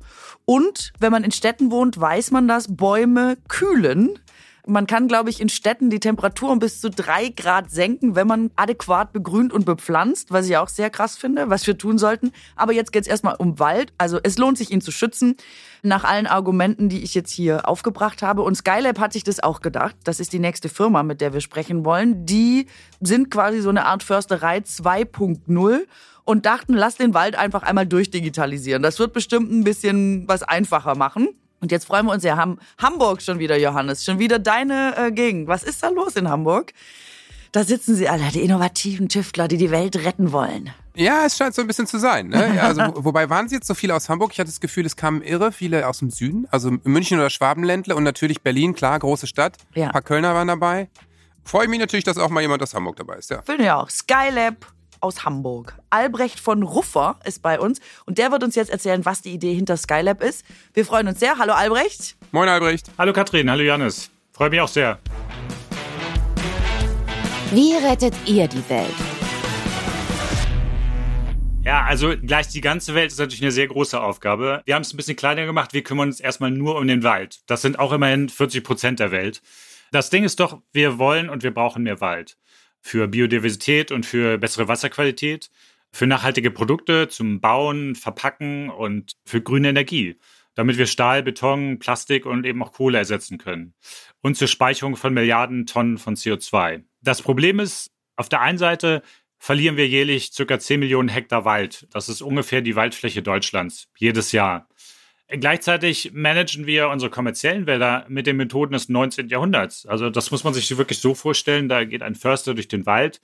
[SPEAKER 4] Und wenn man in Städten wohnt, weiß man, dass Bäume kühlen. Man kann, glaube ich, in Städten die Temperatur um bis zu drei Grad senken, wenn man adäquat begrünt und bepflanzt, was ich auch sehr krass finde, was wir tun sollten. Aber jetzt geht es erstmal um Wald. Also es lohnt sich, ihn zu schützen, nach allen Argumenten, die ich jetzt hier aufgebracht habe. Und Skylab hat sich das auch gedacht. Das ist die nächste Firma, mit der wir sprechen wollen. Die sind quasi so eine Art Försterei 2.0 und dachten, lass den Wald einfach einmal durchdigitalisieren. Das wird bestimmt ein bisschen was einfacher machen. Und jetzt freuen wir uns ja, haben Hamburg schon wieder, Johannes, schon wieder deine äh, Gegend. Was ist da los in Hamburg? Da sitzen sie alle, die innovativen Tüftler, die die Welt retten wollen.
[SPEAKER 5] Ja, es scheint so ein bisschen zu sein. Ne? Also, wo- wobei waren sie jetzt so viele aus Hamburg? Ich hatte das Gefühl, es kamen irre viele aus dem Süden, also München oder Schwabenländle und natürlich Berlin, klar, große Stadt.
[SPEAKER 4] Ja.
[SPEAKER 5] Ein paar Kölner waren dabei. Freue ich mich natürlich, dass auch mal jemand aus Hamburg dabei ist. Ja.
[SPEAKER 4] Finde ich auch. Skylab aus Hamburg. Albrecht von Ruffer ist bei uns und der wird uns jetzt erzählen, was die Idee hinter Skylab ist. Wir freuen uns sehr. Hallo Albrecht.
[SPEAKER 5] Moin Albrecht.
[SPEAKER 3] Hallo Katrin, hallo Janis. Freue mich auch sehr.
[SPEAKER 6] Wie rettet ihr die Welt?
[SPEAKER 3] Ja, also gleich die ganze Welt ist natürlich eine sehr große Aufgabe. Wir haben es ein bisschen kleiner gemacht. Wir kümmern uns erstmal nur um den Wald. Das sind auch immerhin 40 Prozent der Welt. Das Ding ist doch, wir wollen und wir brauchen mehr Wald. Für Biodiversität und für bessere Wasserqualität, für nachhaltige Produkte zum Bauen, Verpacken und für grüne Energie, damit wir Stahl, Beton, Plastik und eben auch Kohle ersetzen können. Und zur Speicherung von Milliarden Tonnen von CO2. Das Problem ist, auf der einen Seite verlieren wir jährlich circa 10 Millionen Hektar Wald. Das ist ungefähr die Waldfläche Deutschlands jedes Jahr. Gleichzeitig managen wir unsere kommerziellen Wälder mit den Methoden des 19. Jahrhunderts. Also das muss man sich wirklich so vorstellen. Da geht ein Förster durch den Wald,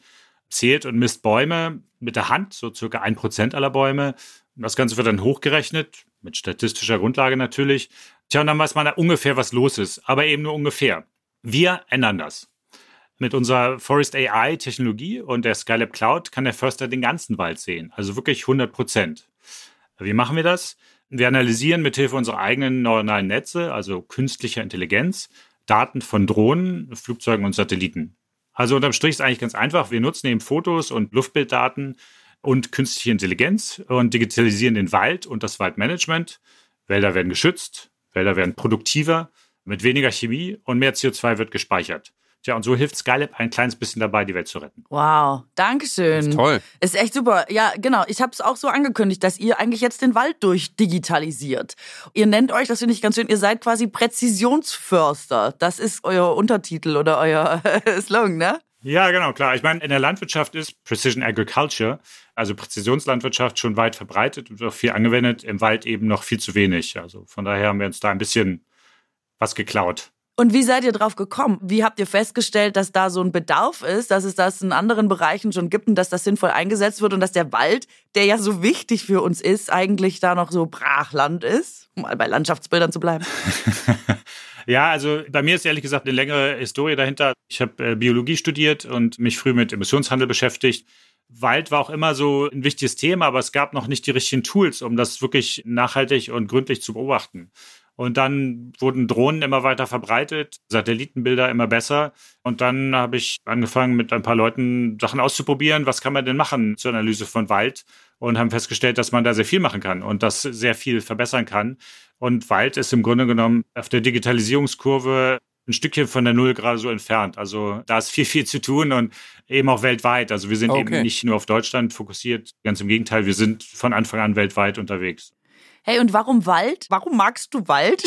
[SPEAKER 3] zählt und misst Bäume mit der Hand, so circa ein Prozent aller Bäume. Das Ganze wird dann hochgerechnet, mit statistischer Grundlage natürlich. Tja, und dann weiß man da ungefähr, was los ist, aber eben nur ungefähr. Wir ändern das. Mit unserer Forest AI Technologie und der Skylab Cloud kann der Förster den ganzen Wald sehen, also wirklich 100 Prozent. Wie machen wir das? Wir analysieren mithilfe unserer eigenen neuronalen Netze, also künstlicher Intelligenz, Daten von Drohnen, Flugzeugen und Satelliten. Also unterm Strich ist eigentlich ganz einfach. Wir nutzen eben Fotos und Luftbilddaten und künstliche Intelligenz und digitalisieren den Wald und das Waldmanagement. Wälder werden geschützt, Wälder werden produktiver, mit weniger Chemie und mehr CO2 wird gespeichert. Tja, und so hilft Skylab ein kleines bisschen dabei, die Welt zu retten.
[SPEAKER 4] Wow, Dankeschön.
[SPEAKER 5] Ist toll.
[SPEAKER 4] Ist echt super. Ja, genau. Ich habe es auch so angekündigt, dass ihr eigentlich jetzt den Wald durchdigitalisiert. Ihr nennt euch, das finde ich ganz schön, ihr seid quasi Präzisionsförster. Das ist euer Untertitel oder euer Slogan, ne?
[SPEAKER 3] Ja, genau, klar. Ich meine, in der Landwirtschaft ist Precision Agriculture, also Präzisionslandwirtschaft, schon weit verbreitet und auch viel angewendet, im Wald eben noch viel zu wenig. Also von daher haben wir uns da ein bisschen was geklaut.
[SPEAKER 4] Und wie seid ihr drauf gekommen? Wie habt ihr festgestellt, dass da so ein Bedarf ist, dass es das in anderen Bereichen schon gibt und dass das sinnvoll eingesetzt wird und dass der Wald, der ja so wichtig für uns ist, eigentlich da noch so Brachland ist? Um mal bei Landschaftsbildern zu bleiben.
[SPEAKER 3] ja, also bei mir ist ehrlich gesagt eine längere Historie dahinter. Ich habe äh, Biologie studiert und mich früh mit Emissionshandel beschäftigt. Wald war auch immer so ein wichtiges Thema, aber es gab noch nicht die richtigen Tools, um das wirklich nachhaltig und gründlich zu beobachten. Und dann wurden Drohnen immer weiter verbreitet, Satellitenbilder immer besser. Und dann habe ich angefangen, mit ein paar Leuten Sachen auszuprobieren. Was kann man denn machen zur Analyse von Wald? Und haben festgestellt, dass man da sehr viel machen kann und das sehr viel verbessern kann. Und Wald ist im Grunde genommen auf der Digitalisierungskurve ein Stückchen von der Null gerade so entfernt. Also da ist viel, viel zu tun und eben auch weltweit. Also wir sind okay. eben nicht nur auf Deutschland fokussiert, ganz im Gegenteil, wir sind von Anfang an weltweit unterwegs.
[SPEAKER 4] Hey, und warum Wald? Warum magst du Wald?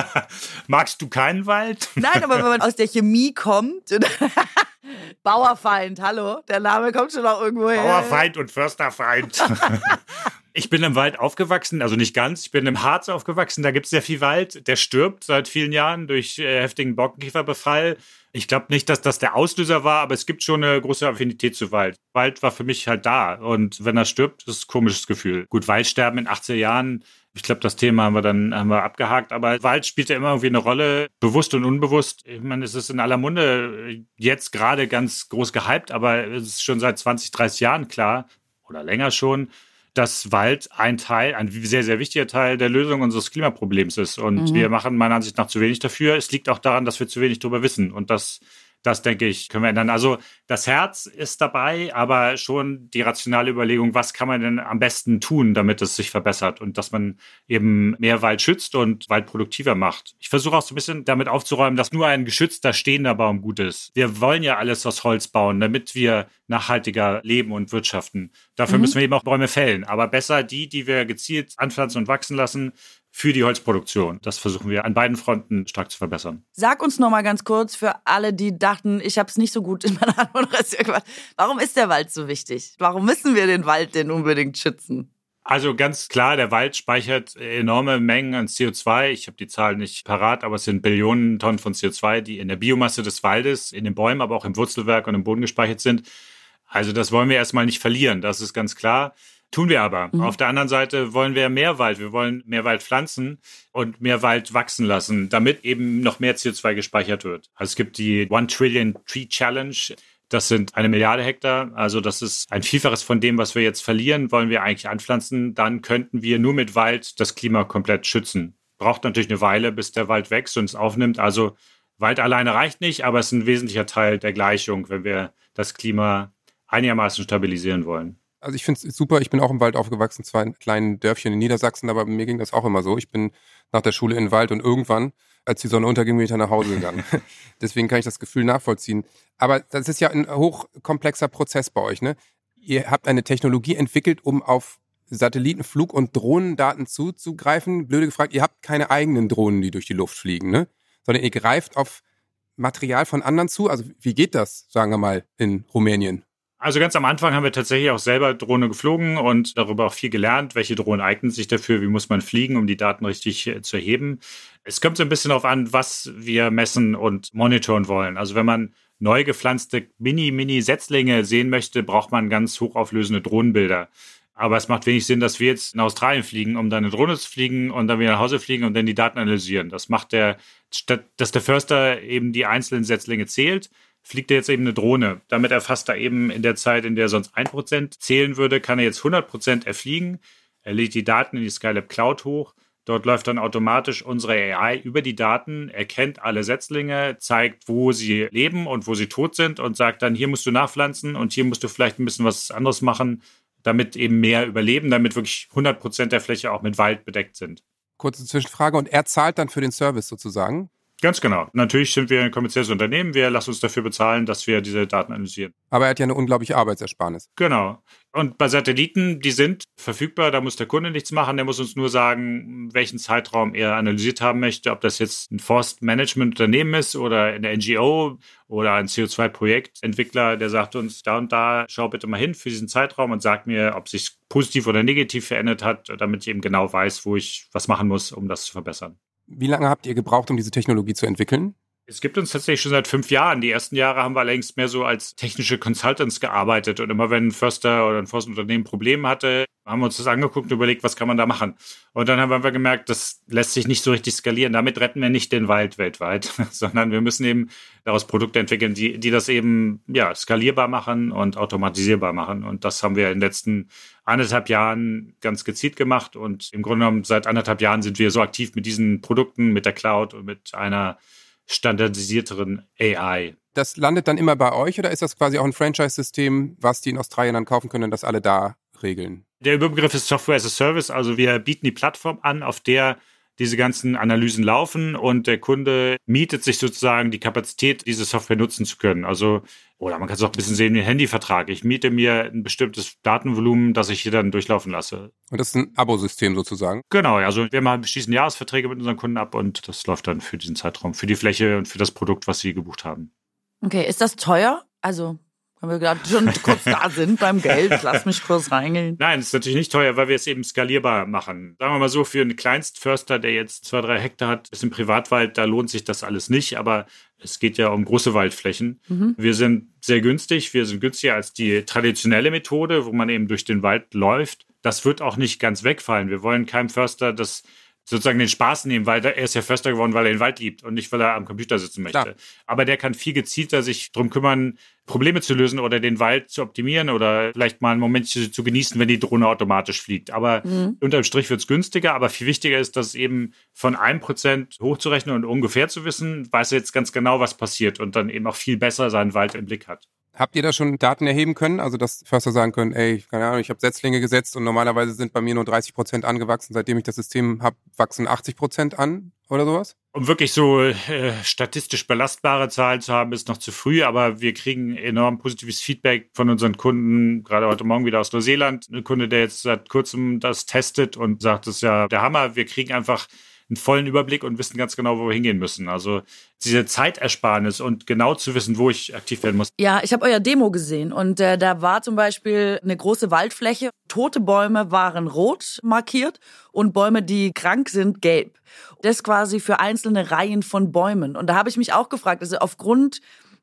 [SPEAKER 3] magst du keinen Wald?
[SPEAKER 4] Nein, aber wenn man aus der Chemie kommt. Bauerfeind, hallo, der Name kommt schon auch irgendwo her.
[SPEAKER 3] Bauerfeind und Försterfeind. ich bin im Wald aufgewachsen, also nicht ganz. Ich bin im Harz aufgewachsen. Da gibt es sehr viel Wald. Der stirbt seit vielen Jahren durch äh, heftigen Borkenkäferbefall. Ich glaube nicht, dass das der Auslöser war, aber es gibt schon eine große Affinität zu Wald. Wald war für mich halt da. Und wenn er stirbt, ist es ein komisches Gefühl. Gut, Waldsterben in 18 Jahren, ich glaube, das Thema haben wir dann haben wir abgehakt. Aber Wald spielt ja immer irgendwie eine Rolle, bewusst und unbewusst. Ich meine, es ist in aller Munde jetzt gerade ganz groß gehypt, aber es ist schon seit 20, 30 Jahren klar oder länger schon, dass Wald ein Teil, ein sehr, sehr wichtiger Teil der Lösung unseres Klimaproblems ist. Und mhm. wir machen meiner Ansicht nach zu wenig dafür. Es liegt auch daran, dass wir zu wenig darüber wissen. Und das das denke ich, können wir ändern. Also das Herz ist dabei, aber schon die rationale Überlegung, was kann man denn am besten tun, damit es sich verbessert und dass man eben mehr Wald schützt und Wald produktiver macht. Ich versuche auch so ein bisschen damit aufzuräumen, dass nur ein geschützter stehender Baum gut ist. Wir wollen ja alles aus Holz bauen, damit wir nachhaltiger leben und wirtschaften. Dafür mhm. müssen wir eben auch Bäume fällen. Aber besser die, die wir gezielt anpflanzen und wachsen lassen, für die Holzproduktion. Das versuchen wir an beiden Fronten stark zu verbessern.
[SPEAKER 4] Sag uns noch mal ganz kurz für alle, die dachten, ich habe es nicht so gut in meiner gemacht. Warum ist der Wald so wichtig? Warum müssen wir den Wald denn unbedingt schützen?
[SPEAKER 3] Also ganz klar, der Wald speichert enorme Mengen an CO2. Ich habe die Zahl nicht parat, aber es sind Billionen Tonnen von CO2, die in der Biomasse des Waldes, in den Bäumen, aber auch im Wurzelwerk und im Boden gespeichert sind. Also das wollen wir erstmal nicht verlieren, das ist ganz klar. Tun wir aber. Mhm. Auf der anderen Seite wollen wir mehr Wald. Wir wollen mehr Wald pflanzen und mehr Wald wachsen lassen, damit eben noch mehr CO2 gespeichert wird. Also es gibt die One Trillion Tree Challenge. Das sind eine Milliarde Hektar. Also das ist ein Vielfaches von dem, was wir jetzt verlieren, wollen wir eigentlich anpflanzen. Dann könnten wir nur mit Wald das Klima komplett schützen. Braucht natürlich eine Weile, bis der Wald wächst und es aufnimmt. Also Wald alleine reicht nicht, aber es ist ein wesentlicher Teil der Gleichung, wenn wir das Klima einigermaßen stabilisieren wollen.
[SPEAKER 5] Also ich finde es super, ich bin auch im Wald aufgewachsen, zwar in kleinen Dörfchen in Niedersachsen, aber mir ging das auch immer so. Ich bin nach der Schule in den Wald und irgendwann, als die Sonne unterging, bin ich dann nach Hause gegangen. Deswegen kann ich das Gefühl nachvollziehen. Aber das ist ja ein hochkomplexer Prozess bei euch, ne? Ihr habt eine Technologie entwickelt, um auf Satellitenflug- und Drohnendaten zuzugreifen. Blöde gefragt, ihr habt keine eigenen Drohnen, die durch die Luft fliegen, ne? Sondern ihr greift auf Material von anderen zu. Also wie geht das, sagen wir mal, in Rumänien?
[SPEAKER 3] Also ganz am Anfang haben wir tatsächlich auch selber Drohne geflogen und darüber auch viel gelernt, welche Drohnen eignen sich dafür, wie muss man fliegen, um die Daten richtig äh, zu erheben. Es kommt so ein bisschen darauf an, was wir messen und monitoren wollen. Also wenn man neu gepflanzte Mini-Mini-Setzlinge sehen möchte, braucht man ganz hochauflösende Drohnenbilder. Aber es macht wenig Sinn, dass wir jetzt in Australien fliegen, um dann eine Drohne zu fliegen und dann wieder nach Hause fliegen und dann die Daten analysieren. Das macht der, statt dass der Förster eben die einzelnen Setzlinge zählt, fliegt er jetzt eben eine Drohne. Damit erfasst er eben in der Zeit, in der er sonst ein Prozent zählen würde, kann er jetzt 100% erfliegen. Er legt die Daten in die Skylab Cloud hoch. Dort läuft dann automatisch unsere AI über die Daten, erkennt alle Setzlinge, zeigt, wo sie leben und wo sie tot sind und sagt dann, hier musst du nachpflanzen und hier musst du vielleicht ein bisschen was anderes machen, damit eben mehr überleben, damit wirklich 100 Prozent der Fläche auch mit Wald bedeckt sind.
[SPEAKER 5] Kurze Zwischenfrage und er zahlt dann für den Service sozusagen?
[SPEAKER 3] Ganz genau. Natürlich sind wir ein kommerzielles Unternehmen. Wir lassen uns dafür bezahlen, dass wir diese Daten analysieren.
[SPEAKER 5] Aber er hat ja eine unglaubliche Arbeitsersparnis.
[SPEAKER 3] Genau. Und bei Satelliten, die sind verfügbar, da muss der Kunde nichts machen, der muss uns nur sagen, welchen Zeitraum er analysiert haben möchte, ob das jetzt ein Forstmanagement-Unternehmen ist oder eine NGO oder ein CO2-Projektentwickler, der sagt uns, da und da, schau bitte mal hin für diesen Zeitraum und sag mir, ob sich positiv oder negativ verändert hat, damit ich eben genau weiß, wo ich was machen muss, um das zu verbessern.
[SPEAKER 5] Wie lange habt ihr gebraucht, um diese Technologie zu entwickeln?
[SPEAKER 3] Es gibt uns tatsächlich schon seit fünf Jahren. Die ersten Jahre haben wir allerdings mehr so als technische Consultants gearbeitet. Und immer wenn ein Förster oder ein Forstunternehmen Probleme hatte, haben wir uns das angeguckt und überlegt, was kann man da machen. Und dann haben wir gemerkt, das lässt sich nicht so richtig skalieren. Damit retten wir nicht den Wald weltweit, sondern wir müssen eben daraus Produkte entwickeln, die, die das eben ja, skalierbar machen und automatisierbar machen. Und das haben wir in den letzten anderthalb Jahren ganz gezielt gemacht. Und im Grunde genommen seit anderthalb Jahren sind wir so aktiv mit diesen Produkten, mit der Cloud und mit einer standardisierteren AI.
[SPEAKER 5] Das landet dann immer bei euch oder ist das quasi auch ein Franchise-System, was die in Australien dann kaufen können, das alle da regeln?
[SPEAKER 3] Der Überbegriff ist Software as a Service. Also wir bieten die Plattform an, auf der diese ganzen Analysen laufen und der Kunde mietet sich sozusagen die Kapazität, diese Software nutzen zu können. Also, oder man kann es auch ein bisschen sehen wie ein Handyvertrag. Ich miete mir ein bestimmtes Datenvolumen, das ich hier dann durchlaufen lasse.
[SPEAKER 5] Und das ist ein Abosystem sozusagen?
[SPEAKER 3] Genau, also wir machen, schließen Jahresverträge mit unseren Kunden ab und das läuft dann für diesen Zeitraum, für die Fläche und für das Produkt, was sie gebucht haben.
[SPEAKER 4] Okay, ist das teuer? Also wenn wir gerade schon kurz da sind beim Geld, lass mich kurz reingehen.
[SPEAKER 3] Nein, es ist natürlich nicht teuer, weil wir es eben skalierbar machen. Sagen wir mal so, für einen Kleinstförster, der jetzt zwei, drei Hektar hat, ist im Privatwald, da lohnt sich das alles nicht, aber es geht ja um große Waldflächen. Mhm. Wir sind sehr günstig, wir sind günstiger als die traditionelle Methode, wo man eben durch den Wald läuft. Das wird auch nicht ganz wegfallen. Wir wollen keinem Förster das sozusagen den Spaß nehmen, weil er ist ja Förster geworden, weil er den Wald liebt und nicht, weil er am Computer sitzen möchte. Klar. Aber der kann viel gezielter sich drum kümmern, Probleme zu lösen oder den Wald zu optimieren oder vielleicht mal einen Moment zu genießen, wenn die Drohne automatisch fliegt. Aber mhm. unterm Strich wird es günstiger, aber viel wichtiger ist, dass eben von einem Prozent hochzurechnen und ungefähr zu wissen, weiß er jetzt ganz genau, was passiert und dann eben auch viel besser seinen Wald im Blick hat.
[SPEAKER 5] Habt ihr da schon Daten erheben können? Also, dass Förster sagen können, ey, keine Ahnung, ich habe Setzlinge gesetzt und normalerweise sind bei mir nur 30 Prozent angewachsen. Seitdem ich das System habe, wachsen 80 Prozent an oder sowas?
[SPEAKER 3] Um wirklich so äh, statistisch belastbare Zahlen zu haben, ist noch zu früh, aber wir kriegen enorm positives Feedback von unseren Kunden, gerade heute Morgen wieder aus Neuseeland. Ein Kunde, der jetzt seit kurzem das testet und sagt, das ist ja der Hammer. Wir kriegen einfach einen vollen Überblick und wissen ganz genau, wo wir hingehen müssen. Also diese Zeitersparnis und genau zu wissen, wo ich aktiv werden muss.
[SPEAKER 4] Ja, ich habe euer Demo gesehen und äh, da war zum Beispiel eine große Waldfläche. Tote Bäume waren rot markiert und Bäume, die krank sind, gelb. Das quasi für einzelne Reihen von Bäumen. Und da habe ich mich auch gefragt, also aufgrund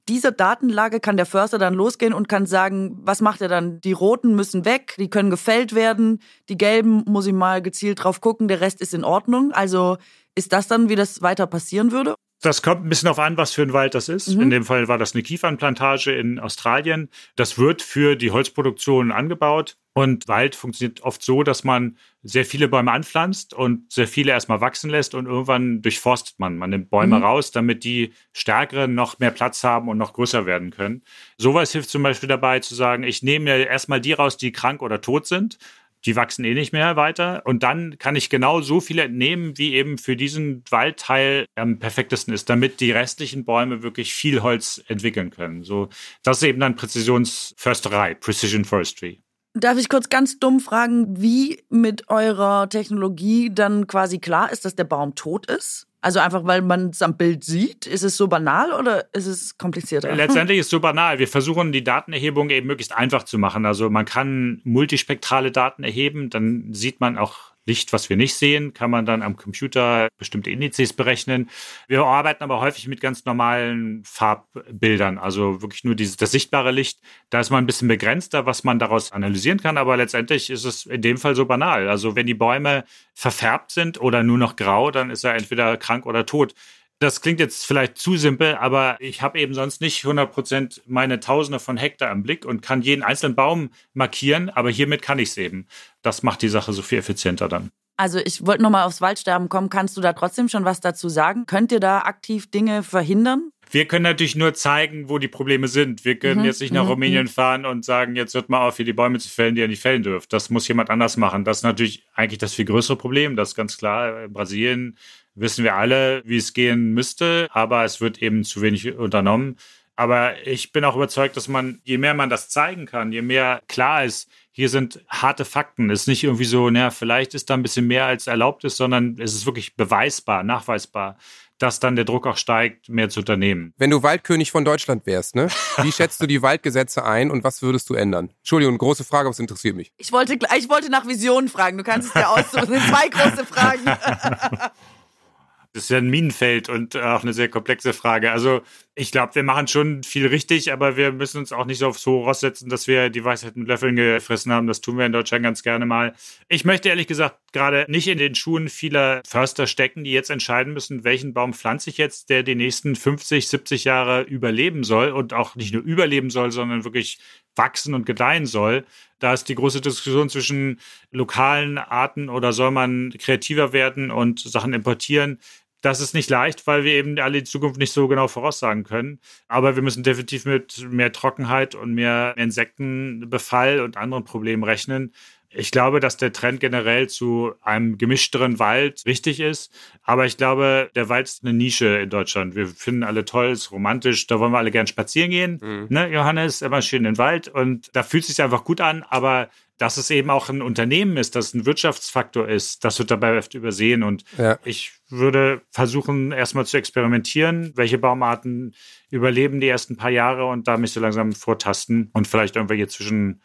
[SPEAKER 4] dieser Datenlage kann der Förster dann losgehen und kann sagen, was macht er dann? Die roten müssen weg, die können gefällt werden, die gelben muss ich mal gezielt drauf gucken, der Rest ist in Ordnung. Also ist das dann, wie das weiter passieren würde?
[SPEAKER 3] Das kommt ein bisschen auf an, was für ein Wald das ist. Mhm. In dem Fall war das eine Kiefernplantage in Australien. Das wird für die Holzproduktion angebaut. Und Wald funktioniert oft so, dass man sehr viele Bäume anpflanzt und sehr viele erstmal wachsen lässt und irgendwann durchforstet man. Man nimmt Bäume mhm. raus, damit die stärkeren noch mehr Platz haben und noch größer werden können. Sowas hilft zum Beispiel dabei zu sagen, ich nehme mir erstmal die raus, die krank oder tot sind die wachsen eh nicht mehr weiter. Und dann kann ich genau so viele entnehmen, wie eben für diesen Waldteil am perfektesten ist, damit die restlichen Bäume wirklich viel Holz entwickeln können. So, das ist eben dann Präzisionsförsterei, Precision Forestry.
[SPEAKER 4] Darf ich kurz ganz dumm fragen, wie mit eurer Technologie dann quasi klar ist, dass der Baum tot ist? Also einfach, weil man es am Bild sieht? Ist es so banal oder ist es komplizierter?
[SPEAKER 3] Letztendlich ist es so banal. Wir versuchen die Datenerhebung eben möglichst einfach zu machen. Also man kann multispektrale Daten erheben, dann sieht man auch Licht, was wir nicht sehen, kann man dann am Computer bestimmte Indizes berechnen. Wir arbeiten aber häufig mit ganz normalen Farbbildern, also wirklich nur dieses, das sichtbare Licht. Da ist man ein bisschen begrenzter, was man daraus analysieren kann, aber letztendlich ist es in dem Fall so banal. Also wenn die Bäume verfärbt sind oder nur noch grau, dann ist er entweder krank oder tot. Das klingt jetzt vielleicht zu simpel, aber ich habe eben sonst nicht 100% meine Tausende von Hektar im Blick und kann jeden einzelnen Baum markieren, aber hiermit kann ich es eben. Das macht die Sache so viel effizienter dann.
[SPEAKER 4] Also ich wollte nochmal aufs Waldsterben kommen. Kannst du da trotzdem schon was dazu sagen? Könnt ihr da aktiv Dinge verhindern?
[SPEAKER 3] Wir können natürlich nur zeigen, wo die Probleme sind. Wir können mhm. jetzt nicht nach mhm. Rumänien fahren und sagen, jetzt wird mal auf, hier die Bäume zu fällen, die ihr nicht fällen dürft. Das muss jemand anders machen. Das ist natürlich eigentlich das viel größere Problem. Das ist ganz klar. In Brasilien wissen wir alle, wie es gehen müsste, aber es wird eben zu wenig unternommen. Aber ich bin auch überzeugt, dass man, je mehr man das zeigen kann, je mehr klar ist, hier sind harte Fakten. Es ist nicht irgendwie so, naja, vielleicht ist da ein bisschen mehr als erlaubt ist, sondern es ist wirklich beweisbar, nachweisbar, dass dann der Druck auch steigt, mehr zu unternehmen.
[SPEAKER 5] Wenn du Waldkönig von Deutschland wärst, ne? Wie schätzt du die Waldgesetze ein und was würdest du ändern? Entschuldigung, große Frage, aber es interessiert mich.
[SPEAKER 4] Ich wollte, ich wollte nach Visionen fragen. Du kannst es dir aussuchen. Das sind zwei große Fragen.
[SPEAKER 3] Das ist ja ein Minenfeld und auch eine sehr komplexe Frage. Also ich glaube, wir machen schon viel richtig, aber wir müssen uns auch nicht so aufs hohe Ross setzen, dass wir die Weisheit mit Löffeln gefressen haben. Das tun wir in Deutschland ganz gerne mal. Ich möchte ehrlich gesagt gerade nicht in den Schuhen vieler Förster stecken, die jetzt entscheiden müssen, welchen Baum pflanze ich jetzt, der die nächsten 50, 70 Jahre überleben soll und auch nicht nur überleben soll, sondern wirklich wachsen und gedeihen soll. Da ist die große Diskussion zwischen lokalen Arten oder soll man kreativer werden und Sachen importieren. Das ist nicht leicht, weil wir eben alle die Zukunft nicht so genau voraussagen können. Aber wir müssen definitiv mit mehr Trockenheit und mehr Insektenbefall und anderen Problemen rechnen. Ich glaube, dass der Trend generell zu einem gemischteren Wald richtig ist. Aber ich glaube, der Wald ist eine Nische in Deutschland. Wir finden alle toll, ist romantisch. Da wollen wir alle gern spazieren gehen. Mhm. Ne, Johannes, immer schön in den Wald. Und da fühlt es sich einfach gut an. Aber dass es eben auch ein Unternehmen ist, dass es ein Wirtschaftsfaktor ist, das wird dabei oft übersehen. Und ja. ich würde versuchen, erstmal zu experimentieren, welche Baumarten überleben die ersten paar Jahre und da mich so langsam vortasten und vielleicht irgendwelche zwischen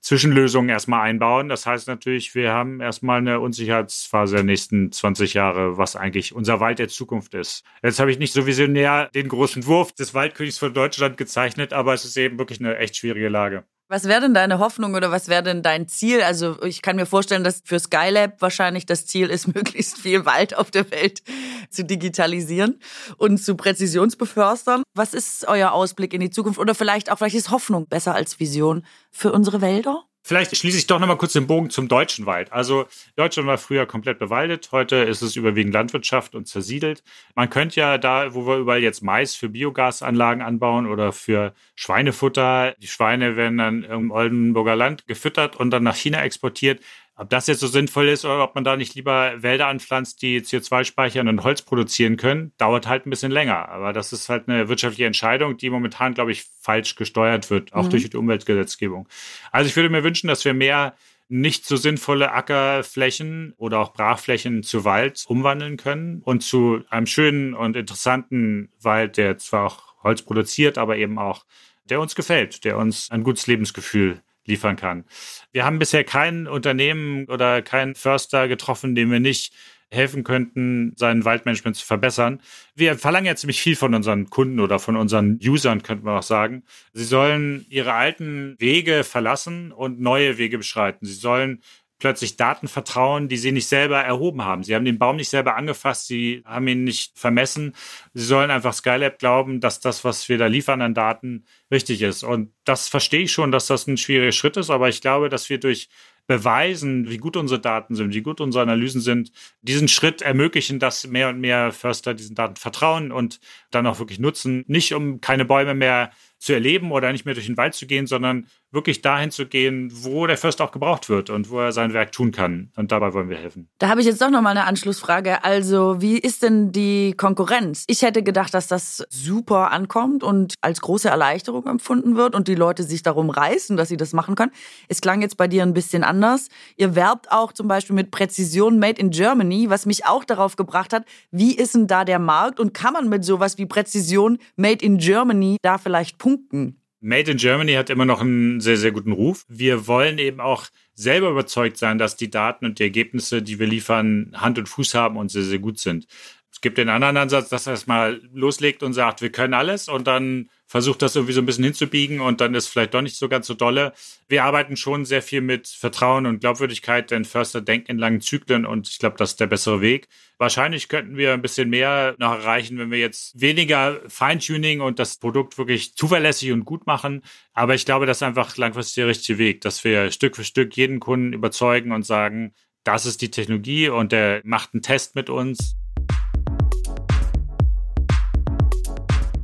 [SPEAKER 3] Zwischenlösungen erstmal einbauen. Das heißt natürlich, wir haben erstmal eine Unsicherheitsphase der nächsten 20 Jahre, was eigentlich unser Wald der Zukunft ist. Jetzt habe ich nicht so visionär den großen Wurf des Waldkönigs von Deutschland gezeichnet, aber es ist eben wirklich eine echt schwierige Lage.
[SPEAKER 4] Was wäre denn deine Hoffnung oder was wäre denn dein Ziel? Also ich kann mir vorstellen, dass für Skylab wahrscheinlich das Ziel ist, möglichst viel Wald auf der Welt zu digitalisieren und zu Präzisionsbeförstern. Was ist euer Ausblick in die Zukunft oder vielleicht auch, vielleicht ist Hoffnung besser als Vision für unsere Wälder?
[SPEAKER 3] Vielleicht schließe ich doch nochmal kurz den Bogen zum deutschen Wald. Also Deutschland war früher komplett bewaldet, heute ist es überwiegend Landwirtschaft und zersiedelt. Man könnte ja da, wo wir überall jetzt Mais für Biogasanlagen anbauen oder für Schweinefutter, die Schweine werden dann im Oldenburger Land gefüttert und dann nach China exportiert. Ob das jetzt so sinnvoll ist oder ob man da nicht lieber Wälder anpflanzt, die CO2 speichern und Holz produzieren können, dauert halt ein bisschen länger. Aber das ist halt eine wirtschaftliche Entscheidung, die momentan, glaube ich, falsch gesteuert wird, auch mhm. durch die Umweltgesetzgebung. Also ich würde mir wünschen, dass wir mehr nicht so sinnvolle Ackerflächen oder auch Brachflächen zu Wald umwandeln können und zu einem schönen und interessanten Wald, der zwar auch Holz produziert, aber eben auch der uns gefällt, der uns ein gutes Lebensgefühl liefern kann. Wir haben bisher kein Unternehmen oder keinen Förster getroffen, dem wir nicht helfen könnten, sein Waldmanagement zu verbessern. Wir verlangen ja ziemlich viel von unseren Kunden oder von unseren Usern, könnte man auch sagen. Sie sollen ihre alten Wege verlassen und neue Wege beschreiten. Sie sollen plötzlich Daten vertrauen, die sie nicht selber erhoben haben. Sie haben den Baum nicht selber angefasst, sie haben ihn nicht vermessen. Sie sollen einfach Skylab glauben, dass das, was wir da liefern an Daten, richtig ist. Und das verstehe ich schon, dass das ein schwieriger Schritt ist, aber ich glaube, dass wir durch beweisen, wie gut unsere Daten sind, wie gut unsere Analysen sind, diesen Schritt ermöglichen, dass mehr und mehr Förster diesen Daten vertrauen und dann auch wirklich nutzen. Nicht um keine Bäume mehr zu erleben oder nicht mehr durch den Wald zu gehen, sondern wirklich dahin zu gehen, wo der Förster auch gebraucht wird und wo er sein Werk tun kann. Und dabei wollen wir helfen.
[SPEAKER 4] Da habe ich jetzt doch noch mal eine Anschlussfrage. Also, wie ist denn die Konkurrenz? Ich hätte gedacht, dass das super ankommt und als große Erleichterung empfunden wird und die Leute sich darum reißen, dass sie das machen können. Es klang jetzt bei dir ein bisschen anders. Ihr werbt auch zum Beispiel mit Präzision Made in Germany, was mich auch darauf gebracht hat, wie ist denn da der Markt und kann man mit sowas wie Präzision Made in Germany da vielleicht punkten?
[SPEAKER 3] Made in Germany hat immer noch einen sehr, sehr guten Ruf. Wir wollen eben auch selber überzeugt sein, dass die Daten und die Ergebnisse, die wir liefern, Hand und Fuß haben und sehr, sehr gut sind. Es gibt den anderen Ansatz, dass er es mal loslegt und sagt, wir können alles und dann versucht das irgendwie so ein bisschen hinzubiegen und dann ist vielleicht doch nicht so ganz so dolle. Wir arbeiten schon sehr viel mit Vertrauen und Glaubwürdigkeit, denn Förster denken in langen Zyklen und ich glaube, das ist der bessere Weg. Wahrscheinlich könnten wir ein bisschen mehr noch erreichen, wenn wir jetzt weniger Feintuning und das Produkt wirklich zuverlässig und gut machen. Aber ich glaube, das ist einfach langfristig der richtige Weg, dass wir Stück für Stück jeden Kunden überzeugen und sagen, das ist die Technologie und der macht einen Test mit uns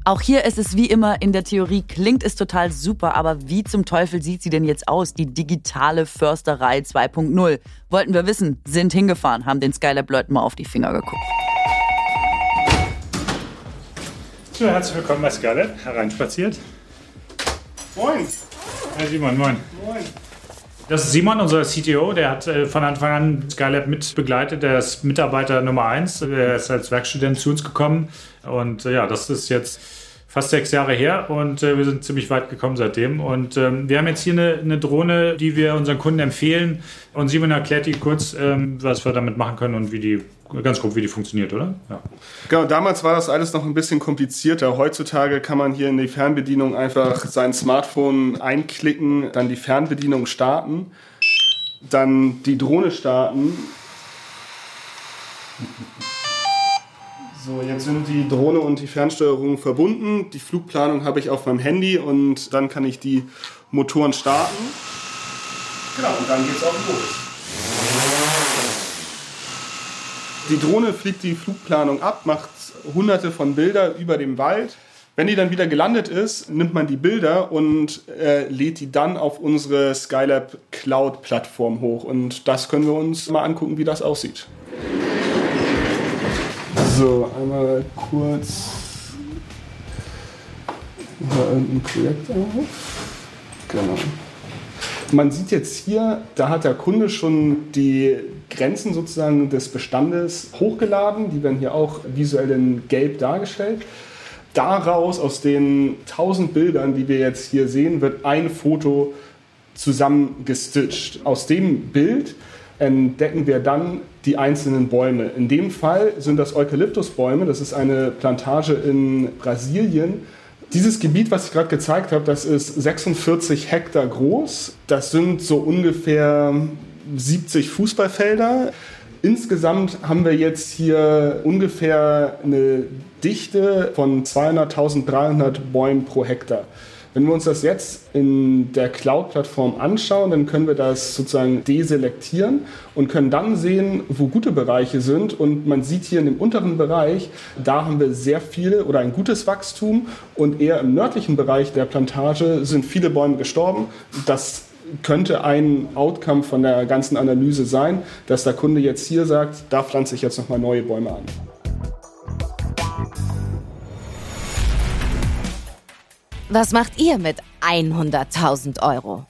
[SPEAKER 4] Auch hier ist es wie immer in der Theorie, klingt es total super, aber wie zum Teufel sieht sie denn jetzt aus, die digitale Försterei 2.0? Wollten wir wissen, sind hingefahren, haben den Skylab-Leuten mal auf die Finger geguckt.
[SPEAKER 3] So, herzlich willkommen bei Skylab, hereinspaziert.
[SPEAKER 7] Moin.
[SPEAKER 3] Herr Simon, moin.
[SPEAKER 7] Moin.
[SPEAKER 3] Das ist Simon, unser CTO, der hat äh, von Anfang an Skylab mit begleitet. Der ist Mitarbeiter Nummer eins. Der ist als Werkstudent zu uns gekommen. Und äh, ja, das ist jetzt fast sechs Jahre her und äh, wir sind ziemlich weit gekommen seitdem. Und ähm, wir haben jetzt hier eine, eine, Drohne, die wir unseren Kunden empfehlen. Und Simon erklärt die kurz, ähm, was wir damit machen können und wie die, ganz grob, wie die funktioniert, oder?
[SPEAKER 8] Ja. Genau, damals war das alles noch ein bisschen komplizierter. Heutzutage kann man hier in die Fernbedienung einfach sein Smartphone einklicken, dann die Fernbedienung starten, dann die Drohne starten. So, jetzt sind die Drohne und die Fernsteuerung verbunden. Die Flugplanung habe ich auf meinem Handy und dann kann ich die Motoren starten. Genau, und dann geht es auch los. Die Drohne fliegt die Flugplanung ab, macht hunderte von Bilder über dem Wald. Wenn die dann wieder gelandet ist, nimmt man die Bilder und äh, lädt die dann auf unsere Skylab Cloud-Plattform hoch. Und das können wir uns mal angucken, wie das aussieht. So, einmal kurz mal irgendein Projekt auf. Genau. Man sieht jetzt hier, da hat der Kunde schon die Grenzen sozusagen des Bestandes hochgeladen. Die werden hier auch visuell in Gelb dargestellt. Daraus, aus den 1000 Bildern, die wir jetzt hier sehen, wird ein Foto zusammengestitcht. Aus dem Bild entdecken wir dann die einzelnen Bäume. In dem Fall sind das Eukalyptusbäume, das ist eine Plantage in Brasilien. Dieses Gebiet, was ich gerade gezeigt habe, das ist 46 Hektar groß. Das sind so ungefähr 70 Fußballfelder. Insgesamt haben wir jetzt hier ungefähr eine Dichte von 200.300 Bäumen pro Hektar. Wenn wir uns das jetzt in der Cloud-Plattform anschauen, dann können wir das sozusagen deselektieren und können dann sehen, wo gute Bereiche sind. Und man sieht hier in dem unteren Bereich, da haben wir sehr viele oder ein gutes Wachstum und eher im nördlichen Bereich der Plantage sind viele Bäume gestorben. Das könnte ein Outcome von der ganzen Analyse sein, dass der Kunde jetzt hier sagt, da pflanze ich jetzt nochmal neue Bäume an.
[SPEAKER 6] Was macht ihr mit 100.000 Euro?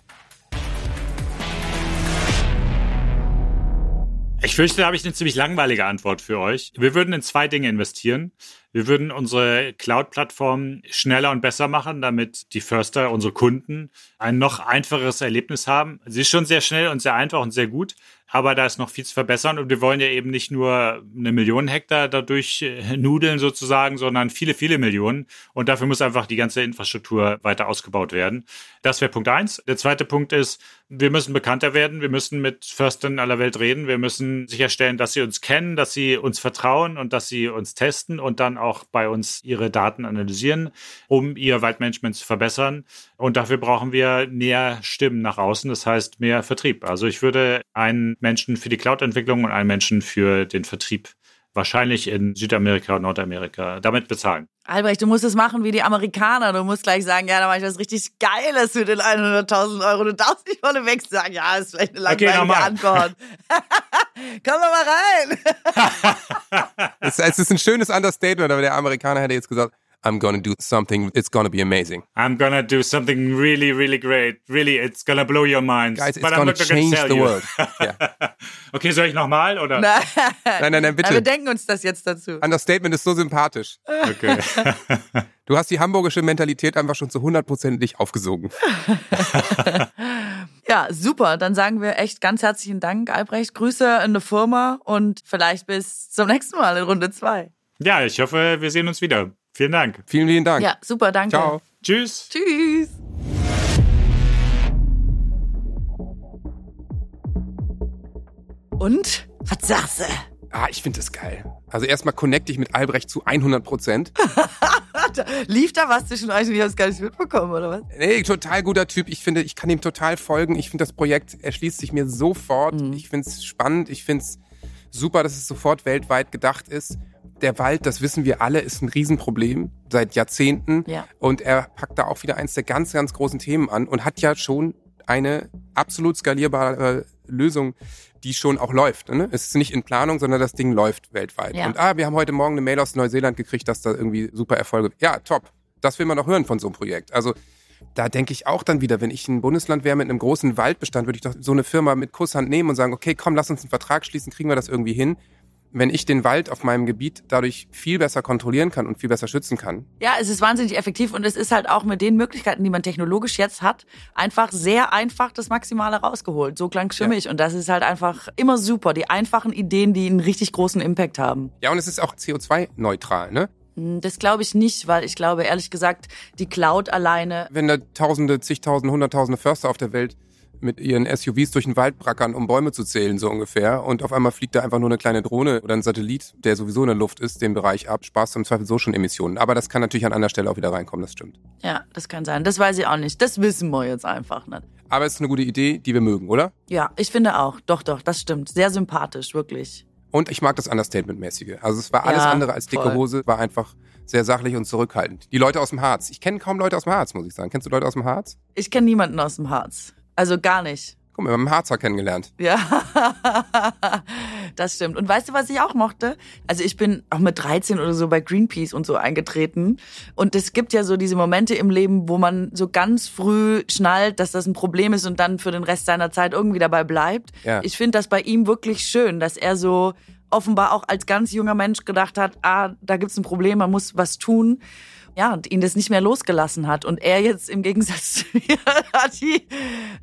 [SPEAKER 3] Ich fürchte, da habe ich eine ziemlich langweilige Antwort für euch. Wir würden in zwei Dinge investieren. Wir würden unsere Cloud-Plattform schneller und besser machen, damit die Förster, unsere Kunden, ein noch einfacheres Erlebnis haben. Sie ist schon sehr schnell und sehr einfach und sehr gut aber da ist noch viel zu verbessern und wir wollen ja eben nicht nur eine Million Hektar dadurch äh, nudeln sozusagen, sondern viele, viele Millionen und dafür muss einfach die ganze Infrastruktur weiter ausgebaut werden. Das wäre Punkt eins. Der zweite Punkt ist, wir müssen bekannter werden, wir müssen mit Förstern aller Welt reden, wir müssen sicherstellen, dass sie uns kennen, dass sie uns vertrauen und dass sie uns testen und dann auch bei uns ihre Daten analysieren, um ihr Waldmanagement zu verbessern. Und dafür brauchen wir näher Stimmen nach außen, das heißt mehr Vertrieb. Also ich würde einen Menschen für die Cloud-Entwicklung und einen Menschen für den Vertrieb wahrscheinlich in Südamerika und Nordamerika damit bezahlen.
[SPEAKER 4] Albrecht, du musst es machen wie die Amerikaner. Du musst gleich sagen, ja, da mache ich was richtig Geiles für den 100.000 Euro. Du darfst nicht vorneweg sagen, ja, ist vielleicht eine
[SPEAKER 3] Okay,
[SPEAKER 4] langweilige
[SPEAKER 3] nochmal.
[SPEAKER 4] Antwort. Komm doch mal rein.
[SPEAKER 5] Es, es ist ein schönes Understatement, aber der Amerikaner hätte jetzt gesagt, I'm gonna do something, it's gonna be amazing.
[SPEAKER 3] I'm gonna do something really, really great. Really, it's gonna blow your minds.
[SPEAKER 5] Guys, it's
[SPEAKER 3] But I'm
[SPEAKER 5] gonna
[SPEAKER 3] not gonna
[SPEAKER 5] change the
[SPEAKER 3] you.
[SPEAKER 5] world. Ja.
[SPEAKER 3] Okay, soll ich nochmal oder?
[SPEAKER 4] Nein,
[SPEAKER 5] Nein, nein, nein,
[SPEAKER 4] wir
[SPEAKER 5] bitte.
[SPEAKER 4] denken uns das jetzt dazu.
[SPEAKER 5] Understatement ist so sympathisch.
[SPEAKER 3] Okay.
[SPEAKER 5] Du hast die hamburgische Mentalität einfach schon zu 100% aufgesogen.
[SPEAKER 4] Ja, super. Dann sagen wir echt ganz herzlichen Dank, Albrecht. Grüße in der Firma und vielleicht bis zum nächsten Mal in Runde zwei.
[SPEAKER 3] ja, ich hoffe, wir sehen uns wieder. Vielen Dank.
[SPEAKER 5] Vielen, vielen Dank.
[SPEAKER 4] Ja, super, danke.
[SPEAKER 5] Ciao.
[SPEAKER 3] Tschüss.
[SPEAKER 4] Tschüss. Und? Was sagst du?
[SPEAKER 5] Ah, ich finde das geil. Also erstmal connecte ich mit Albrecht zu 100%.
[SPEAKER 4] Lief da was zwischen euch und ich habe es gar nicht mitbekommen, oder was?
[SPEAKER 5] Nee, total guter Typ. Ich finde, ich kann ihm total folgen. Ich finde, das Projekt erschließt sich mir sofort.
[SPEAKER 4] Mhm.
[SPEAKER 5] Ich finde es spannend. Ich finde es super, dass es sofort weltweit gedacht ist. Der Wald, das wissen wir alle, ist ein Riesenproblem seit Jahrzehnten.
[SPEAKER 4] Ja.
[SPEAKER 5] Und er packt da auch wieder eins der ganz, ganz großen Themen an und hat ja schon eine absolut skalierbare Lösung, die schon auch läuft. Ne? Es ist nicht in Planung, sondern das Ding läuft weltweit.
[SPEAKER 4] Ja.
[SPEAKER 5] Und ah, wir haben heute Morgen eine Mail aus Neuseeland gekriegt, dass da irgendwie super Erfolge. Ja, top. Das will man doch hören von so einem Projekt. Also da denke ich auch dann wieder, wenn ich ein Bundesland wäre mit einem großen Waldbestand, würde ich doch so eine Firma mit Kusshand nehmen und sagen, okay, komm, lass uns einen Vertrag schließen, kriegen wir das irgendwie hin. Wenn ich den Wald auf meinem Gebiet dadurch viel besser kontrollieren kann und viel besser schützen kann.
[SPEAKER 4] Ja, es ist wahnsinnig effektiv und es ist halt auch mit den Möglichkeiten, die man technologisch jetzt hat, einfach sehr einfach das Maximale rausgeholt. So klang für
[SPEAKER 5] Ja.
[SPEAKER 4] mich und das ist halt einfach immer super. Die einfachen Ideen, die einen richtig großen Impact haben.
[SPEAKER 5] Ja, und es ist auch CO2-neutral, ne?
[SPEAKER 4] Hm, Das glaube ich nicht, weil ich glaube, ehrlich gesagt, die Cloud alleine
[SPEAKER 5] Wenn da Tausende, zigtausende, hunderttausende Förster auf der Welt mit ihren SUVs durch den Wald brackern, um Bäume zu zählen, so ungefähr. Und auf einmal fliegt da einfach nur eine kleine Drohne oder ein Satellit, der sowieso in der Luft ist, den Bereich ab, sparst du im Zweifel so schon Emissionen. Aber das kann natürlich an anderer Stelle auch wieder reinkommen, das stimmt.
[SPEAKER 4] Ja, das kann sein. Das weiß ich auch nicht. Das wissen wir jetzt einfach nicht.
[SPEAKER 5] Aber es ist eine gute Idee, die wir mögen, oder?
[SPEAKER 4] Ja, ich finde auch. Doch, doch, das stimmt. Sehr sympathisch, wirklich.
[SPEAKER 5] Und ich mag das Understatement-mäßige. Also es war alles
[SPEAKER 4] Ja,
[SPEAKER 5] andere als dicke
[SPEAKER 4] voll.
[SPEAKER 5] Hose, war einfach sehr sachlich und zurückhaltend. Die Leute aus dem Harz. Ich kenne kaum Leute aus dem Harz, muss ich sagen. Kennst du Leute aus dem Harz?
[SPEAKER 4] Ich kenne niemanden aus dem Harz. Also gar nicht.
[SPEAKER 5] Guck mal, wir haben einen Harzer kennengelernt.
[SPEAKER 4] Ja, das stimmt. Und weißt du, was ich auch mochte? Also ich bin auch mit 13 oder so bei Greenpeace und so eingetreten. Und es gibt ja so diese Momente im Leben, wo man so ganz früh schnallt, dass das ein Problem ist und dann für den Rest seiner Zeit irgendwie dabei bleibt.
[SPEAKER 5] Ja.
[SPEAKER 4] Ich finde das bei ihm wirklich schön, dass er so offenbar auch als ganz junger Mensch gedacht hat, ah, da gibt's ein Problem, man muss was tun. Ja, und ihn das nicht mehr losgelassen hat. Und er jetzt im Gegensatz zu mir die,